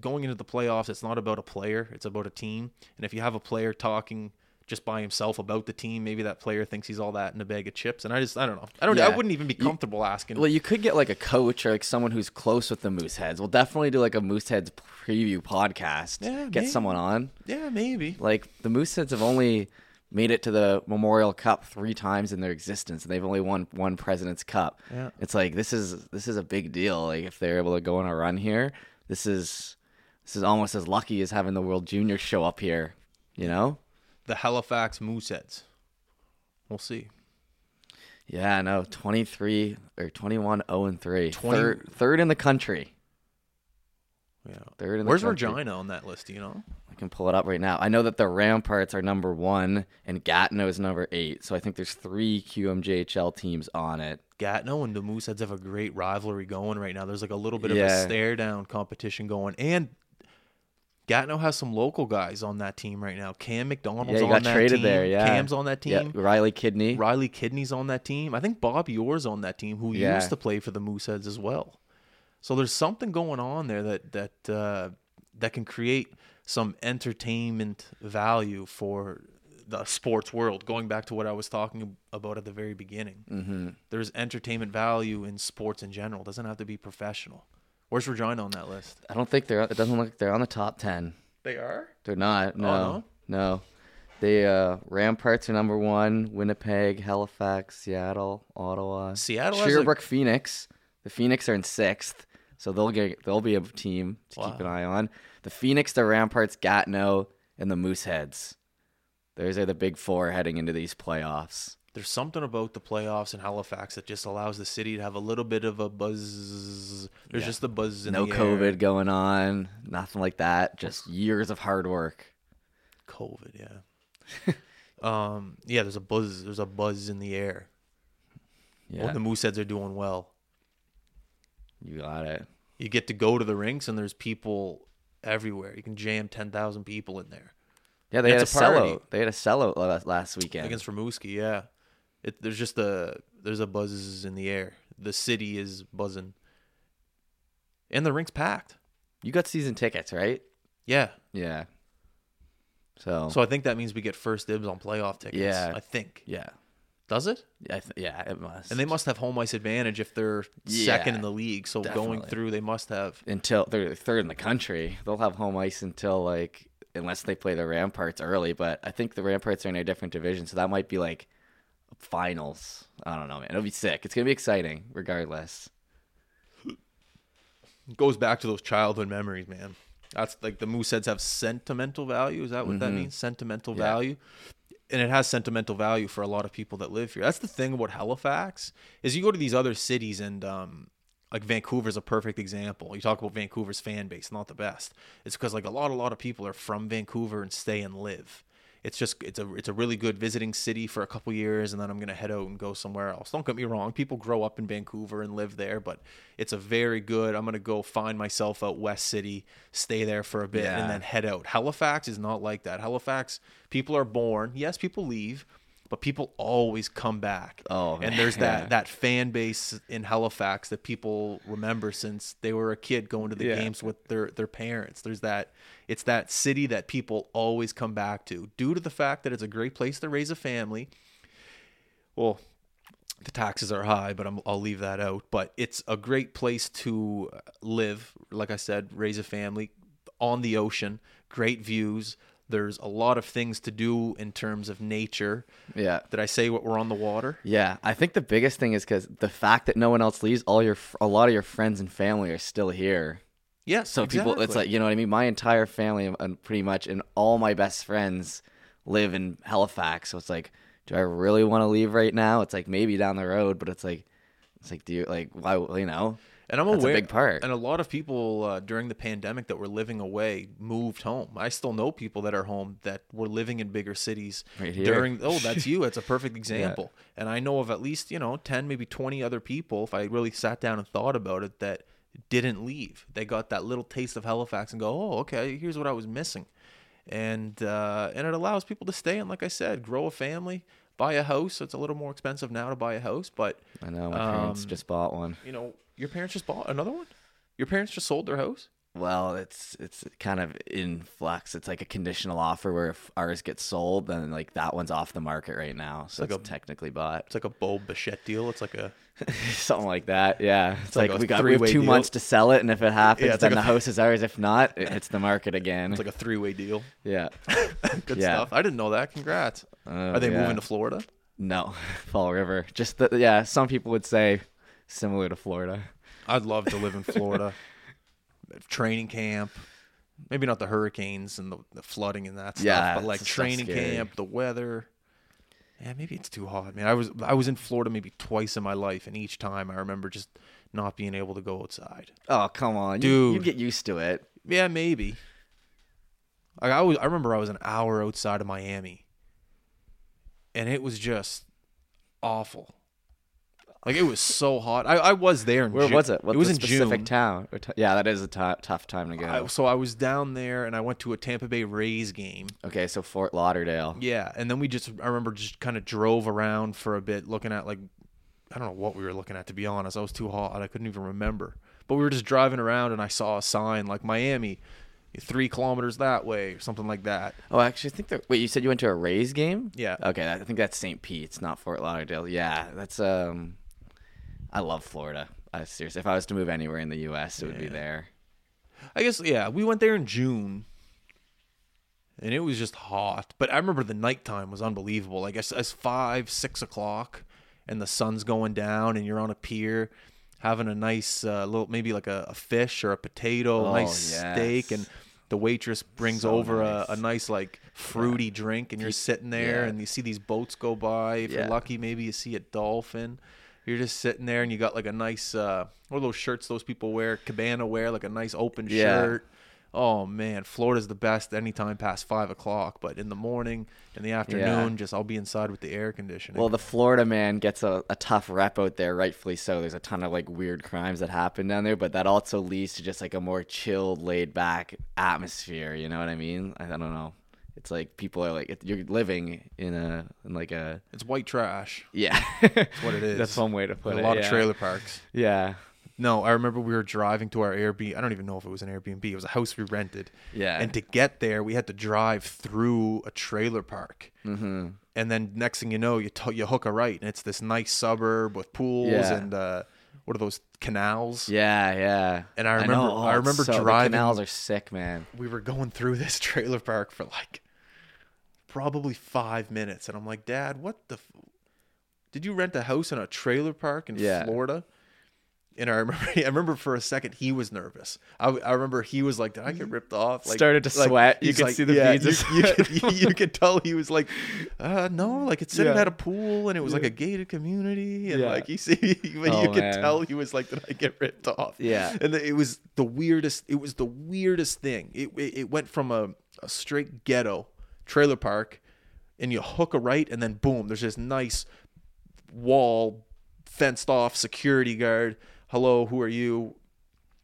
going into the playoffs, it's not about a player; it's about a team. And if you have a player talking just by himself about the team, maybe that player thinks he's all that in a bag of chips. And I just I don't know. I don't. I wouldn't even be comfortable asking. Well, you could get like a coach or like someone who's close with the Mooseheads. We'll definitely do like a Mooseheads preview podcast. Yeah, get maybe. someone on. yeah, maybe. Like the Mooseheads have only made it to the Memorial Cup three times in their existence, and they've only won one President's Cup. Yeah. It's like this is this is a big deal. Like if they're able to go on a run here, this is this is almost as lucky as having the World Juniors show up here. You know? The Halifax Mooseheads. We'll see. Yeah, no, twenty three or 21 0 and three. 20 Third, third in the country. Yeah. Third in the Where's country. Regina on that list? Do you know? I can pull it up right now. I know that the Ramparts are number one and Gatineau is number eight. So I think there's three QMJHL teams on it. Gatineau and the Mooseheads have a great rivalry going right now. There's like a little bit of a stare down competition going, and Gatineau has some local guys on that team right now. Cam McDonald's Yeah, he on got that traded team. there. Yeah, Cam's on that team. Yeah. Riley Kidney. Riley Kidney's on that team. I think Bob Orr's on that team, who Yeah. used to play for the Mooseheads as well. So there's something going on there that that uh, that can create some entertainment value for the sports world. Going back to what I was talking about at the very beginning, mm-hmm. there's entertainment value in sports in general. It doesn't have to be professional. Where's Regina on that list? I don't think they're. It doesn't look like they're on the top ten. They are. They're not. No, no? no. They uh, Ramparts are number one. Winnipeg, Halifax, Seattle, Ottawa, Seattle has a- Phoenix. The Phoenix are in sixth, so they'll get they'll be a team to keep an eye on. The Phoenix, the Ramparts, Gatineau, and the Mooseheads. Those are the big four heading into these playoffs. There's something about the playoffs in Halifax that just allows the city to have a little bit of a buzz. There's Yeah. just a buzz in no the air. No COVID going on, nothing like that. Just years of hard work. COVID, yeah. um, yeah, there's a buzz. There's a buzz in the air. Yeah, When the Mooseheads are doing well, you got it. you get to go to the rinks and there's people everywhere. You can jam ten thousand people in there. Yeah, they had a a sellout. They had a sellout last weekend. against Rimouski. Yeah, it, there's just a there's a buzz in the air. The city is buzzing, and the rink's packed. you got season tickets, right? Yeah, Yeah. So, so I think that means we get first dibs on playoff tickets. Yeah. I think. yeah, Does it? yeah, I th- yeah, it must. And they must have home ice advantage if they're second in the league. So going through, they must have. until they're third in the country. They'll have home ice until like unless they play the Ramparts early. But I think the Ramparts are in a different division, so that might be like finals. I don't know, man. It'll be sick. It's gonna be exciting, regardless. It goes back to those childhood memories, man. That's like the Mooseheads have sentimental value. Is that what that means? Sentimental Mm-hmm. Yeah. value. And it has sentimental value for a lot of people that live here. That's the thing about Halifax is you go to these other cities and um like Vancouver's a perfect example. You talk about Vancouver's fan base, not the best. It's because like a lot, a lot of people are from Vancouver and stay and live. It's just it's a it's a really good visiting city for a couple years, and then I'm gonna head out and go somewhere else. Don't get me wrong, people grow up in Vancouver and live there, but it's a very good. I'm gonna go find myself out West City, stay there for a bit, Yeah. and then head out. Halifax is not like that. Halifax, people are born. Yes, people leave, but people always come back. Oh, and there's that that fan base in Halifax that people remember since they were a kid going to the Yeah. games with their their parents. There's that it's that city that people always come back to due to the fact that it's a great place to raise a family. Well, the taxes are high, but I'm, I'll leave that out. But it's a great place to live. Like I said, raise a family on the ocean, great views. There's a lot of things to do in terms of nature. Yeah. Did I say what we're on the water? Yeah, I think the biggest thing is because the fact that no one else leaves, all your a lot of your friends and family are still here. Yes. So people, it's like you know what I mean. My entire family and pretty much, and all my best friends live in Halifax. So it's like, do I really want to leave right now? It's like maybe down the road, but it's like, it's like, do you like why? You know, And I'm That's a aware, big part. And a lot of people uh, during the pandemic that were living away moved home. I still know people that are home that were living in bigger cities Right during. Oh, that's you. That's a perfect example. And I know of at least you know ten, maybe twenty other people. If I really sat down and thought about it, that didn't leave. They got that little taste of Halifax and go, oh, okay, here's what I was missing. And uh, and it allows people to stay and, like I said, grow a family, buy a house. It's a little more expensive now to buy a house, but I know my parents Um, just bought one. you know, your parents just bought another one. Your parents just sold their house. Well, it's it's kind of in flux. It's like a conditional offer where if ours gets sold, then like that one's off the market right now, so like it's, a- technically bought. It's like a Bo Bichette deal. It's like a Something like that, yeah. It's, like like, a we got we have two deal. months to sell it, and if it happens, Yeah, then like the house is ours. If not, it hits the market again. it's like a three way deal. yeah. Good Yeah. stuff. I didn't know that. Congrats. Oh, Are they yeah. moving to Florida? No, Fall River. Just the, yeah. Some people would say similar to Florida. I'd love to live in Florida. Training camp. Maybe not the hurricanes and the, the flooding and that stuff, Yeah, but like training camp, the weather. Yeah, maybe it's too hot, man. I was I was in Florida maybe twice in my life, and each time I remember just not being able to go outside. Oh come on, you, you Dude. get used to it. Yeah, maybe. Like I was, I remember I was an hour outside of Miami, and it was just awful. Like it was so hot. I, I was there in Where Ju- was it? What it was in specific June. town? T- yeah, that is a tough time to go. I, so I was down there, and I went to a Tampa Bay Rays game. okay, so Fort Lauderdale. Yeah, and then we just I remember just kind of drove around for a bit, looking at like I don't know what we were looking at to be honest. I was too hot. I couldn't even remember. But we were just driving around, and I saw a sign like Miami, three kilometers that way, or something like that. Oh, actually, I think that. Wait, you said you went to a Rays game? Yeah. Okay, I think that's St. Pete's, not Fort Lauderdale. Yeah, that's um. I love Florida. I seriously, if I was to move anywhere in the U.S., it would be there. I guess yeah, we went there in June, and it was just hot. But I remember the nighttime was unbelievable. Like as, as five, six o'clock, and the sun's going down, and you're on a pier, having a nice uh, little maybe like a, a fish or a potato, Oh, nice steak, and the waitress brings So over nice. a, a nice like fruity drink, and you're sitting there, yeah. and you see these boats go by. If Yeah. you're lucky, maybe you see a dolphin. You're just sitting there, and you got like a nice uh, what are those shirts those people wear? Cabana wear, like a nice open Yeah. shirt. Oh man, Florida's the best anytime past five o'clock, but in the morning, in the afternoon, just I'll be inside with the air conditioning. Well, the Florida man gets a, a tough rep out there, rightfully so. There's a ton of like weird crimes that happen down there, but that also leads to just like a more chilled, laid back atmosphere. You know what I mean? I, I don't know. It's like people are like you're living in a in like a it's white trash. yeah. That's what it is. That's one way to put it. A lot of trailer parks. Yeah. No, I remember we were driving to our Airbnb. I don't even know if it was an Airbnb. It was a house we rented. Yeah. And to get there, we had to drive through a trailer park. Mm-hmm. And then next thing you know, you t- you hook a right, and it's this nice suburb with pools Yeah. and uh, what are those canals? Yeah, yeah. And I remember- know. I remember so, the driving- canals are sick, man. We were going through this trailer park for like probably five minutes, and I'm like, Dad, what the? F- Did you rent a house in a trailer park in Yeah. Florida? And I remember, I remember for a second he was nervous. I, I remember he was like, "Did I get ripped off?" Like, Started to like, sweat. You could like- see the yeah, beads You, you, could, you, you could tell he was like, uh, "No, like it's sitting Yeah. at a pool, and it was like a gated community, and Yeah. like he see, when Oh, you could man. tell he was like, "Did I get ripped off?" Yeah. and it was the weirdest. It was the weirdest thing. It it, it went from a, a straight ghetto trailer park, and you hook a right, and then boom, there's this nice wall, fenced off security guard. Hello, who are you?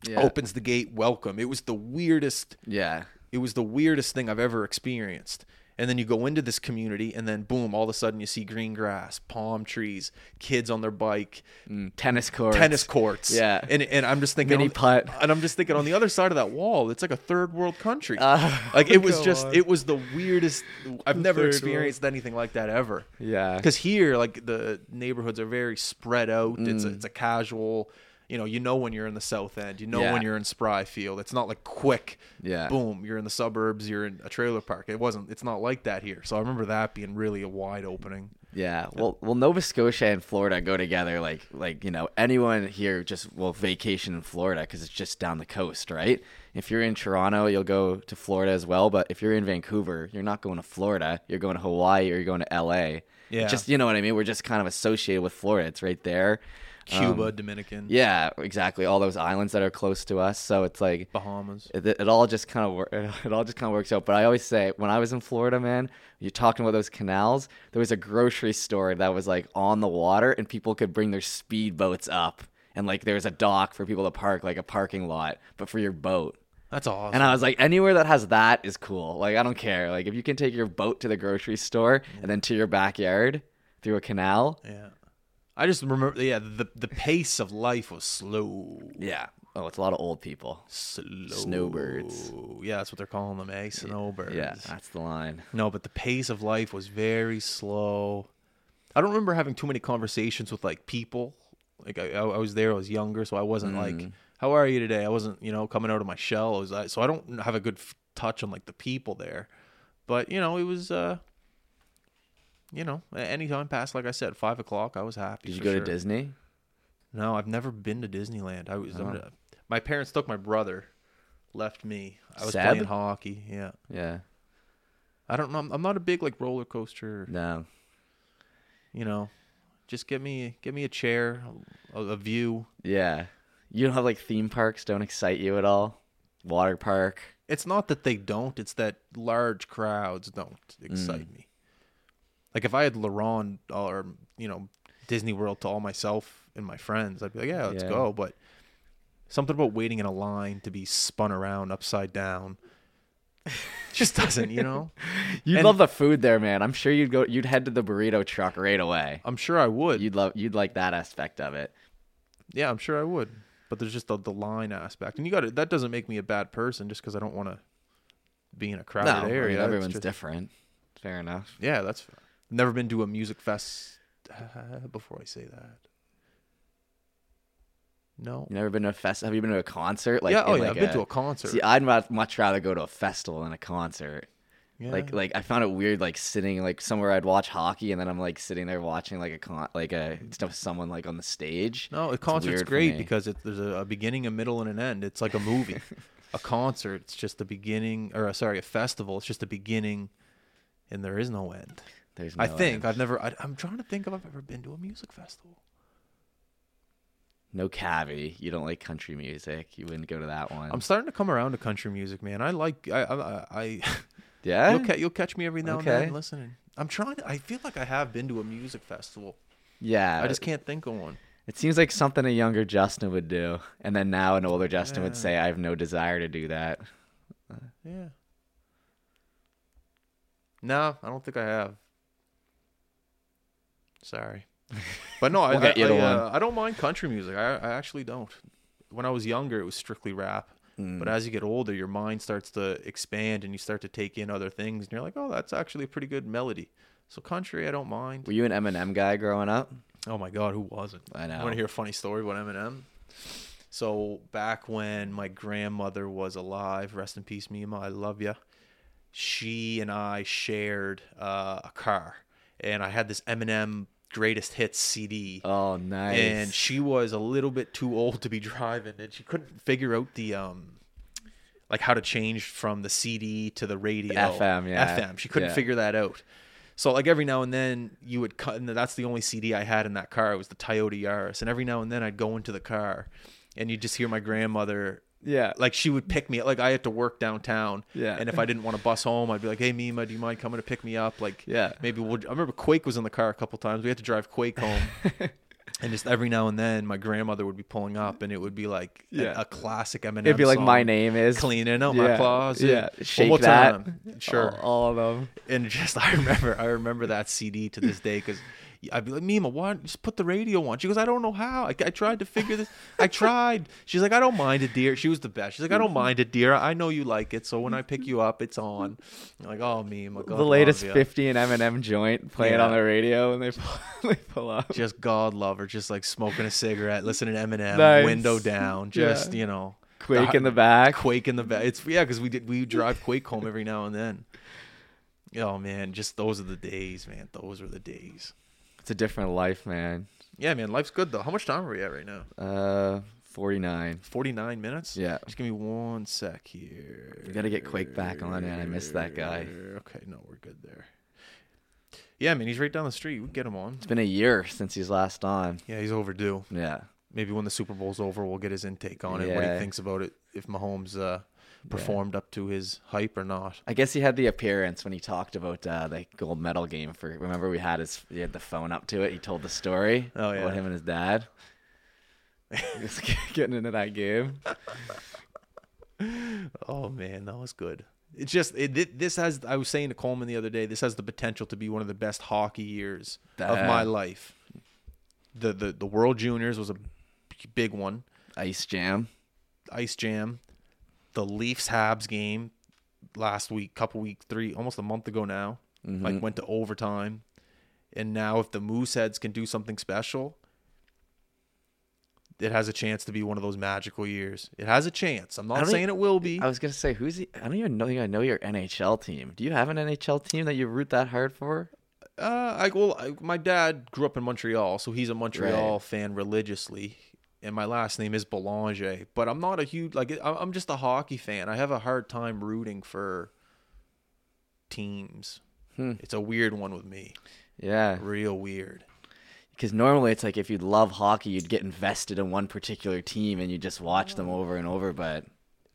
Yeah. Opens the gate, welcome. It was the weirdest. Yeah. It was the weirdest thing I've ever experienced. And then you go into this community, and then boom, all of a sudden you see green grass, palm trees, kids on their bike, Mm, tennis courts. tennis courts. Yeah. and and I'm just thinking, Mini on- putt. and I'm just thinking on the other side of that wall, it's like a third world country. Uh, like it was just, on. it was the weirdest. I've never third world. experienced anything like that ever. Yeah. because here, like the neighborhoods are very spread out. It's a, it's a casual. You know, you know when you're in the South End. You know. Yeah. when you're in Spryfield. It's not like quick. Yeah. Boom, you're in the suburbs. You're in a trailer park. It wasn't. It's not like that here. So I remember that being really a wide opening. Yeah, well, well, Nova Scotia and Florida go together. Like, like you know, anyone here just will vacation in Florida because it's just down the coast, right? If you're in Toronto, you'll go to Florida as well. But if you're in Vancouver, you're not going to Florida. You're going to Hawaii or you're going to L.A. Yeah. It's just you know what I mean. We're just kind of associated with Florida. It's right there. Cuba, Dominican, Um, Yeah, exactly. All those islands that are close to us. So it's like Bahamas. it, it all just kind of wor- it all just kind of works out. But I always say when I was in Florida, man, you're talking about those canals. There was a grocery store that was like on the water, and people could bring their speedboats up, and like there was a dock for people to park, like a parking lot, but for your boat. That's awesome. And I was like, anywhere that has that is cool. Like I don't care. Like if you can take your boat to the grocery store and then to your backyard through a canal. yeah. I just remember. Yeah, the the pace of life was slow. Yeah. Oh, it's a lot of old people. Slow. Snowbirds. Yeah, that's what they're calling them, eh? Snowbirds. Yeah, that's the line. No, but the pace of life was very slow. I don't remember having too many conversations with like people. Like I, I was there, I was younger, so I wasn't Mm. like, "How are you today?" I wasn't, you know, coming out of my shell. I was, so I don't have a good f- touch on like the people there. But you know, it was, uh you know, a- anytime past, like I said, five o'clock, I was happy. Did you go sure. to Disney? No, I've never been to Disneyland. I was. Oh. gonna- my parents took my brother, left me. I was Seb? playing hockey. Yeah, Yeah. I don't know. I'm- I'm not a big like roller coaster. No. You know, just give me give me a chair, a, a view. Yeah. You don't have like theme parks don't excite you at all? Water park. It's not that they don't. It's that large crowds don't excite mm. me. Like if I had Laurent uh, or you know Disney World to all myself and my friends, I'd be like, yeah, let's Yeah. go. But something about waiting in a line to be spun around upside down just doesn't. You know. You'd And- love the food there, man. I'm sure you'd go you'd head to the burrito truck right away. I'm sure I would. You'd love you'd like that aspect of it. Yeah, I'm sure I would. But there's just the, the line aspect, and you got to That doesn't make me a bad person just because I don't want to be in a crowded no, I mean, area. Everyone's just- different. Fair enough. Yeah, that's never been to a music fest. Uh, before I say that, no. You never been to a fest? Have you been to a concert? Like yeah, oh yeah, like I've been to a concert. See, I'd much rather go to a festival than a concert. yeah. Like, like I found it weird, like sitting like somewhere I'd watch hockey, and then I'm like sitting there watching like a con, like a stuff someone like on the stage. no, a concert's great because it, there's a, a beginning, a middle, and an end. It's like a movie. a concert, it's just the beginning, or uh, sorry, a festival, it's just the beginning, and there is no end. There's I think. I've never. I, I'm trying to think if I've ever been to a music festival. no cavi. You don't like country music. You wouldn't go to that one. I'm starting to come around to country music, man. I like. I. I. I yeah. you'll, ca- you'll catch me every now and then listening. I'm trying to. I feel like I have been to a music festival. yeah. I just can't think of one. It seems like something a younger Justin would do, and then now an older Justin would say, "I have no desire to do that." Yeah. No, I don't think I have. Sorry, but no, We'll I, I, I, uh. I don't mind country music. I, I actually don't. When I was younger, it was strictly rap. Mm. But as you get older, your mind starts to expand, and you start to take in other things, and you're like, "Oh, that's actually a pretty good melody." So country, I don't mind. Were you an Eminem guy growing up? Oh my God, who wasn't? I know. Want to hear a funny story about Eminem? So back when my grandmother was alive, rest in peace, Mima, I love you. She and I shared uh, a car, and I had this Eminem Greatest Hits CD. Oh, nice. And she was a little bit too old to be driving, and she couldn't figure out the um, like how to change from the CD to the radio. FM, yeah. FM. She couldn't Yeah. figure that out. So like every now and then you would cut, and that's the only CD I had in that car. It was the Toyota Yaris, and every now and then I'd go into the car, and you would just hear my grandmother. Yeah. Like she would pick me like I had to work downtown. Yeah. And if I didn't want to bus home, I'd be like, "Hey Mima, do you mind coming to pick me up?" Like, Yeah. maybe we'll. I remember Quake was in the car a couple times. We had to drive Quake home. And just every now and then, my grandmother would be pulling up, and it would be like a- Yeah. a, classic Eminem. It'd be like song, my name is cleaning out my Yeah. closet. Yeah, One shake more that. time. Sure. All, all of them. And just I remember, I remember that CD to this day because I'd be like, Mima, why don't you just put the radio on? She goes, I don't know how. I, I tried to figure this. I tried. She's like, I don't mind it, dear. She was the best. She's like, I don't mind it, dear. I know you like it, so when I pick you up, it's on. I'm like, oh, Mima, God the latest love ya. 50 and Eminem joint playing Yeah. on the radio and they pull, they pull up. Just God love her, just like smoking a cigarette, listening to Eminem, Nice. window down, just Yeah. you know, Quake in the back. Quake in the back. It's yeah, because we did we drive Quake home every now and then. Oh man, just those are the days, man. Those are the days. It's a different life, man. Yeah, man, life's good though. How much time are we at right now? Uh, 49. Forty nine minutes. Yeah. Just give me one sec here. We gotta get Quake back on, man. I miss that guy. Okay, no, we're good there. Yeah, man, he's right down the street. We can get him on. It's been a year since he's last on. Yeah, he's overdue. Yeah. Maybe when the Super Bowl's over, we'll get his intake on it. What he Yeah. thinks about it. If Mahomes uh, performed up to his hype or not. I guess he had the appearance when he talked about uh, the gold medal game. For remember, we had his he had the phone up to it. He told the story Oh, yeah. about him and his dad. Just getting into that game. Oh man, that was good. It's just it, this has. I was saying to Coleman the other day. This has the potential to be one of the best hockey years of my life. The the the World Juniors was a big one. Ice Jam. Ice Jam, the Leafs Habs game last week, couple week three, almost a month ago now. Like went to overtime, and now if the Mooseheads can do something special, it has a chance to be one of those magical years. It has a chance. I'm not saying e- it will be. I was gonna say who's the, I don't even know I know your NHL team. Do you have an NHL team that you root that hard for? Uh, I well, I, my dad grew up in Montreal, so he's a Montreal Right. fan religiously, and my last name is Belanger. But I'm not a huge like I'm just a hockey fan. I have a hard time rooting for teams. Hmm. It's a weird one with me, Yeah, real weird. because normally it's like if you love hockey, you'd get invested in one particular team and you just watch them over and over. But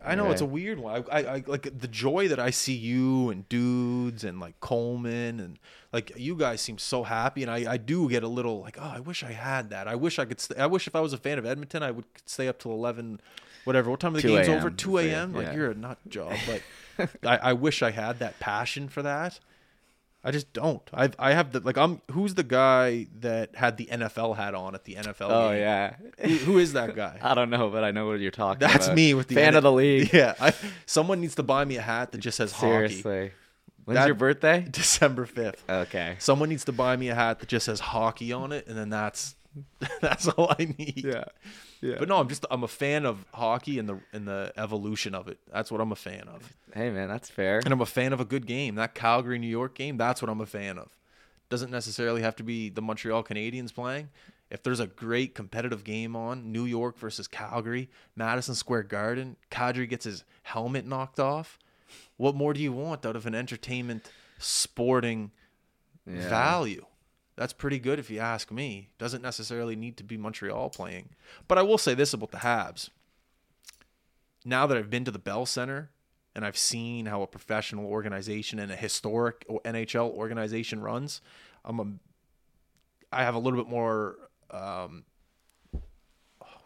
I know it's a weird one. I, I, I like the joy that I see you and dudes and like Coleman and like you guys seem so happy, and I, I do get a little like, oh, I wish I had that. I wish I could. Stay, I wish if I was a fan of Edmonton, I would stay up till eleven, whatever. What time of the 2 game's over? Two a.m. Like yeah. you're a nut job. Like I, I wish I had that passion for that. I just don't. I I have the like I'm who's the guy that had the NFL hat on at the NFL oh game? yeah, Who, who is that guy? I don't know, but I know what you're talking That's about. me with the fan N- of the league. Yeah, I, someone needs to buy me a hat that just says hockey. Seriously, when's That- your birthday? December fifth. Okay. Someone needs to buy me a hat that just says hockey on it, and then that's that's all I need. Yeah. Yeah. But no, I'm just I'm a fan of hockey and the and the evolution of it. That's what I'm a fan of. Hey man, that's fair. And I'm a fan of a good game. That Calgary New York game, that's what I'm a fan of. Doesn't necessarily have to be the Montreal Canadiens playing. If there's a great competitive game on, New York versus Calgary, Madison Square Garden, Kadri gets his helmet knocked off. What more do you want out of an entertainment sporting Yeah. value? That's pretty good if you ask me. Doesn't necessarily need to be Montreal playing. But I will say this about the Habs. Now that I've been to the Bell Center and I've seen how a professional organization and a historic NHL organization runs, I'm a I have a little bit more um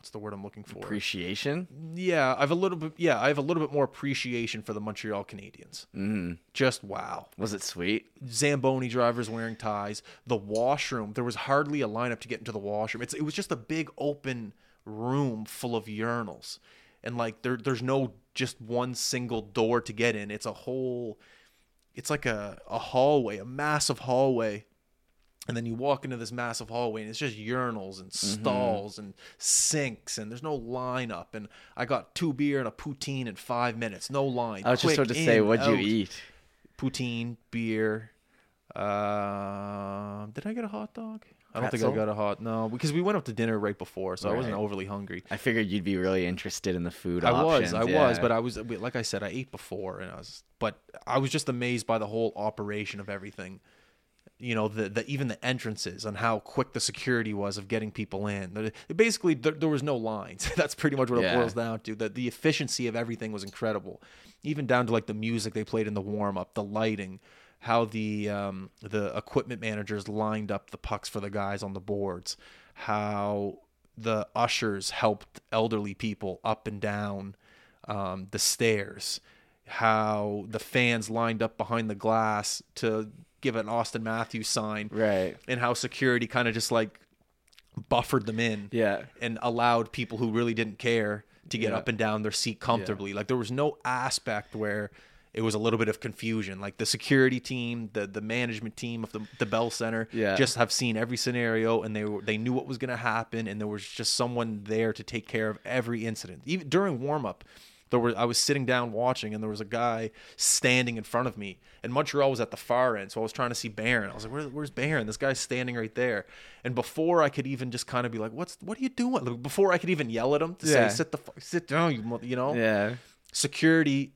what's the word I'm looking for? Appreciation. yeah, I have a little bit yeah, I have a little bit more appreciation for the Montreal Canadiens. Mm. Just wow. Was it sweet? Zamboni drivers wearing ties. The washroom, there was hardly a lineup to get into the washroom. It's it was just a big open room full of urinals. And like there there's no just one single door to get in. It's a whole it's like a, a hallway, a massive hallway. And then you walk into this massive hallway and it's just urinals and stalls and sinks and there's no lineup. And I got two beer and a poutine in five minutes. No line. I was just Quick about to say, what'd you eat? poutine, beer. Um, did I get a hot dog? I don't think I got a hot no because we went up to dinner right before, so I wasn't overly hungry. I figured you'd be really interested in the food I was, options. I was, but I was like I said, I ate before, and I was, but I was just amazed by the whole operation of everything. You know, the the even the entrances and how quick the security was of getting people in. Basically, there, there was no lines. That's pretty much what it boils down to. That the efficiency of everything was incredible, even down to like the music they played in the warm up, the lighting, how the um, the equipment managers lined up the pucks for the guys on the boards, how the ushers helped elderly people up and down um, the stairs, how the fans lined up behind the glass to give an Auston Matthews sign, Right. and how security kind of just like buffered them in, Yeah. and allowed people who really didn't care to get Yeah. up and down their seat comfortably. Like there was no aspect where it was a little bit of confusion. Like the security team, the the management team of the the Bell Center, Yeah. just have seen every scenario and they were they knew what was going to happen, and there was just someone there to take care of every incident. Even during warm up, there were I was sitting down watching, and there was a guy standing in front of me, and Montreal was at the far end, so I was trying to see Barron. I was like, Where, "Where's Barron? This guy's standing right there." And before I could even just kind of be like, "What's what are you doing?" Like, before I could even yell at him to Yeah. say, "Sit the fuck, sit down," you mo-" you know Yeah. security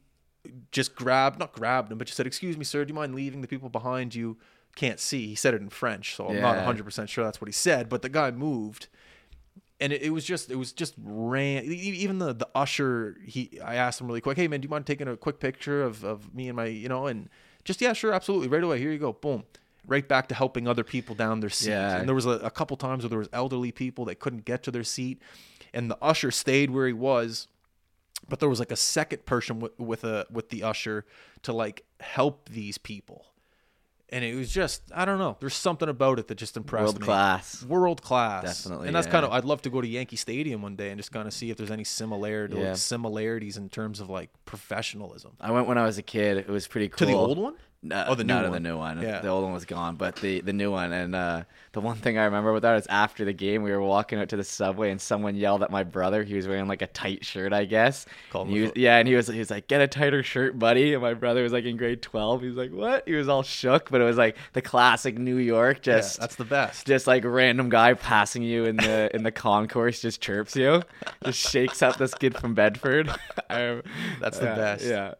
just grabbed not grabbed him but just said excuse me sir do you mind leaving the people behind you can't see he said it in french so i'm not 100% sure that's what he said but the guy moved and it, it was just it was just ran even the the usher he i asked him really quick hey man do you mind taking a quick picture of, of me and my you know? And just yeah sure absolutely. Right away here you go boom right back to helping other people down their seat Yeah. and there was a, a couple times where there was elderly people that couldn't get to their seat and the usher stayed where he was but there was like a second person with, with a with the usher to like help these people and it was just i don't know there's something about it that just impressed World me World class. world class Definitely, and that's yeah. kind of i'd love to go to yankee stadium one day and just kind of see if there's any similarity Yeah. like similarities in terms of like professionalism I went when I was a kid. It was pretty cool. to the old one No, Oh, the new no, one. the new one. Yeah. The old one was gone, but the the new one. And uh, the one thing I remember with that is after the game, we were walking out to the subway, and someone yelled at my brother. He was wearing like a tight shirt, I guess. Called And he was, yeah, and he was he was like, "Get a tighter shirt, buddy." And my brother was like in grade twelve. He was like, "What?" He was all shook, but it was like the classic New York, yeah, just that's the best just like random guy passing you in the in the concourse just chirps you, just shakes up this kid from Bedford. I- That's the yeah, best. Yeah.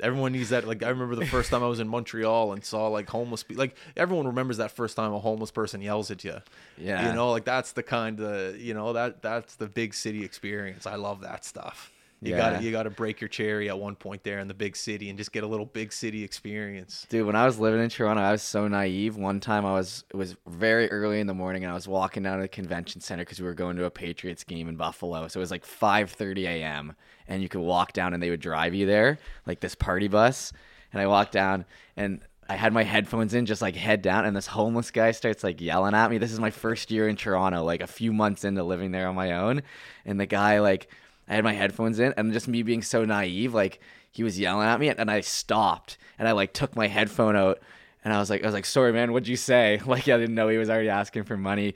Everyone needs that. Like i remember the first time i was in montreal and saw like homeless people like everyone remembers that first time a homeless person yells at you Yeah. you know like that's the kind of you know that that's the big city experience. I love that stuff you Yeah. gotta you gotta break your cherry at one point there in the big city and just get a little big city experience Dude, when I was living in Toronto, I was so naive. One time, I was it was very early in the morning, and I was walking down to the convention center because we were going to a Patriots game in Buffalo. So it was like 5:30 a.m. and you could walk down, and they would drive you there, like this party bus. And I walked down, and I had my headphones in, just like head down, and this homeless guy starts like yelling at me. This is my first year in Toronto, like a few months into living there on my own, and the guy like. I had my headphones in, and just me being so naive, like he was yelling at me, and I stopped, and I like took my headphone out, and I was like, I was like, sorry, man, what'd you say? Like, I didn't know he was already asking for money,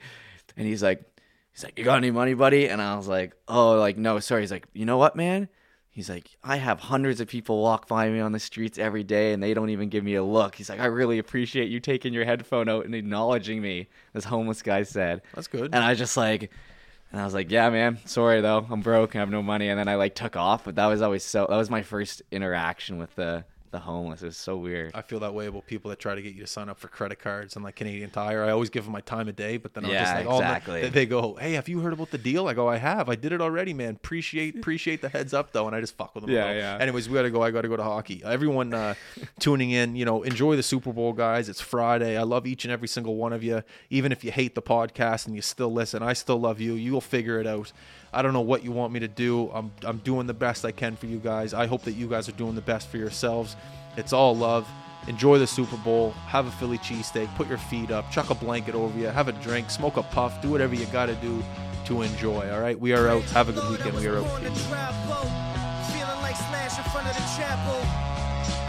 and he's like, he's like, you got any money, buddy? And I was like, oh, like no, sorry. He's like, you know what, man? He's like, I have hundreds of people walk by me on the streets every day and they don't even give me a look. He's like, I really appreciate you taking your headphone out and acknowledging me. This homeless guy said. That's good. And I just like, and I was like, yeah, man, sorry though, I'm broke, I have no money. And then I like took off, but that was always so. That was my first interaction with the the homeless. It was so weird. I feel that way about people that try to get you to sign up for credit cards and like Canadian Tire. I always give them my time of day, but then I'm just like, oh, exactly. they, they go, hey, have you heard about the deal? I go, I have. I did it already, man. Appreciate appreciate the heads up though, and I just fuck with them. Yeah, yeah. Anyways, we gotta go. I gotta go to hockey. Everyone uh, tuning in, you know, enjoy the Super Bowl, guys. It's Friday. I love each and every single one of you. Even if you hate the podcast and you still listen, I still love you. You'll figure it out. I don't know what you want me to do. I'm I'm doing the best I can for you guys. I hope that you guys are doing the best for yourselves. It's all love. Enjoy the Super Bowl. Have a Philly cheesesteak. Put your feet up. Chuck a blanket over you. Have a drink. Smoke a puff. Do whatever you got to do to enjoy. All right. We are out. Have a good weekend. We are out.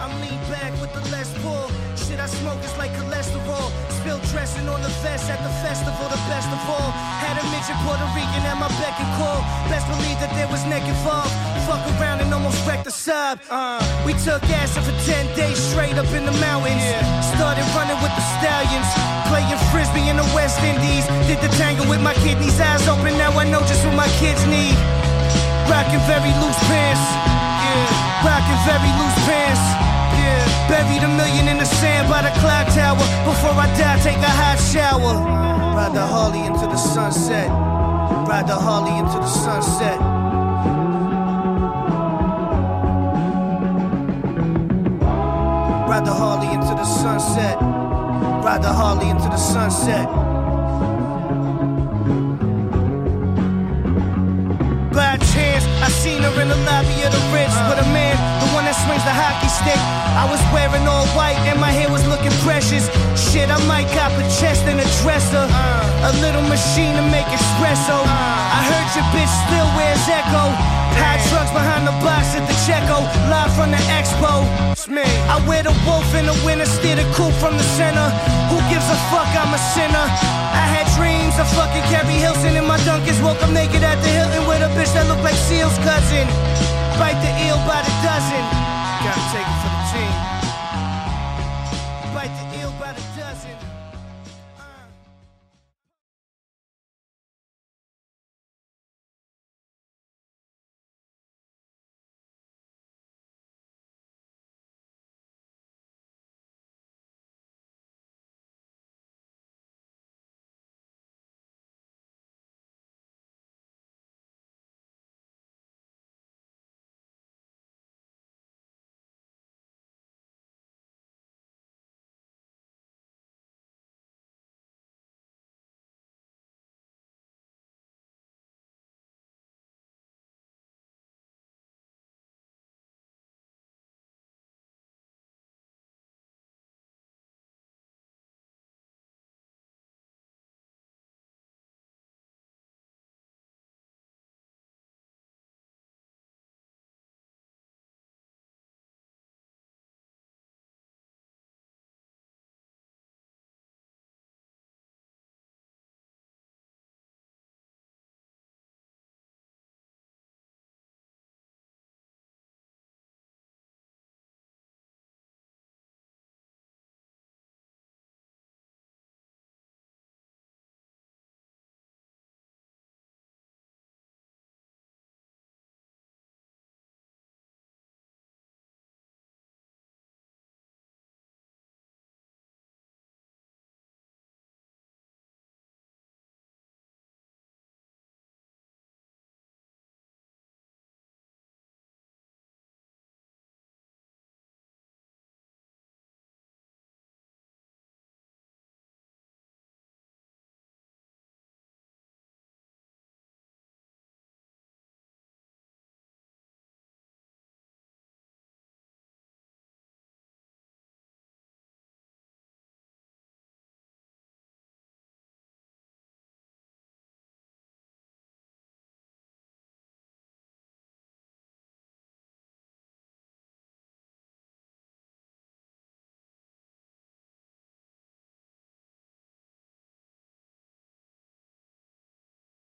I'm lean back with the less pull. Shit I smoke is like cholesterol. Spilled dressing on the vest at the festival, the best of all. Had a midget Puerto Rican at my beck and call. Best believe that there was neck involved. Fuck around and almost wrecked the sub. Uh, we took acid for 10 days straight up in the mountains. Started running with the stallions. Playing frisbee in the West Indies. Did the tango with my kidneys eyes open. Now I know just what my kids need. Rockin' very loose pants. Yeah. Rockin' very loose pants. Buried a million in the sand by the clock tower. Before I die, take a hot shower. Ride the Harley into the sunset. Ride the Harley into the sunset. Ride the Harley into the sunset. Ride the Harley into the sunset. By chance, I seen her in the lobby of the Ritz with a man, the one that swings the hockey stick. I was wearing all white and my hair was looking precious. Shit, I might cop a chest and a dresser. A little machine to make espresso. Uh. I heard your bitch still wears Ecko. High trucks behind the box at the Checo, live from the expo. It's me. I wear the wolf in the winter, steer the coupe from the center. Who gives a fuck? I'm a sinner. I had dreams of fucking Keri Hilson in my Dunkins. Woke up naked at the Hilton with a bitch that looked like Seal's cousin. Bite the eel by the dozen. Gotta take it for the team.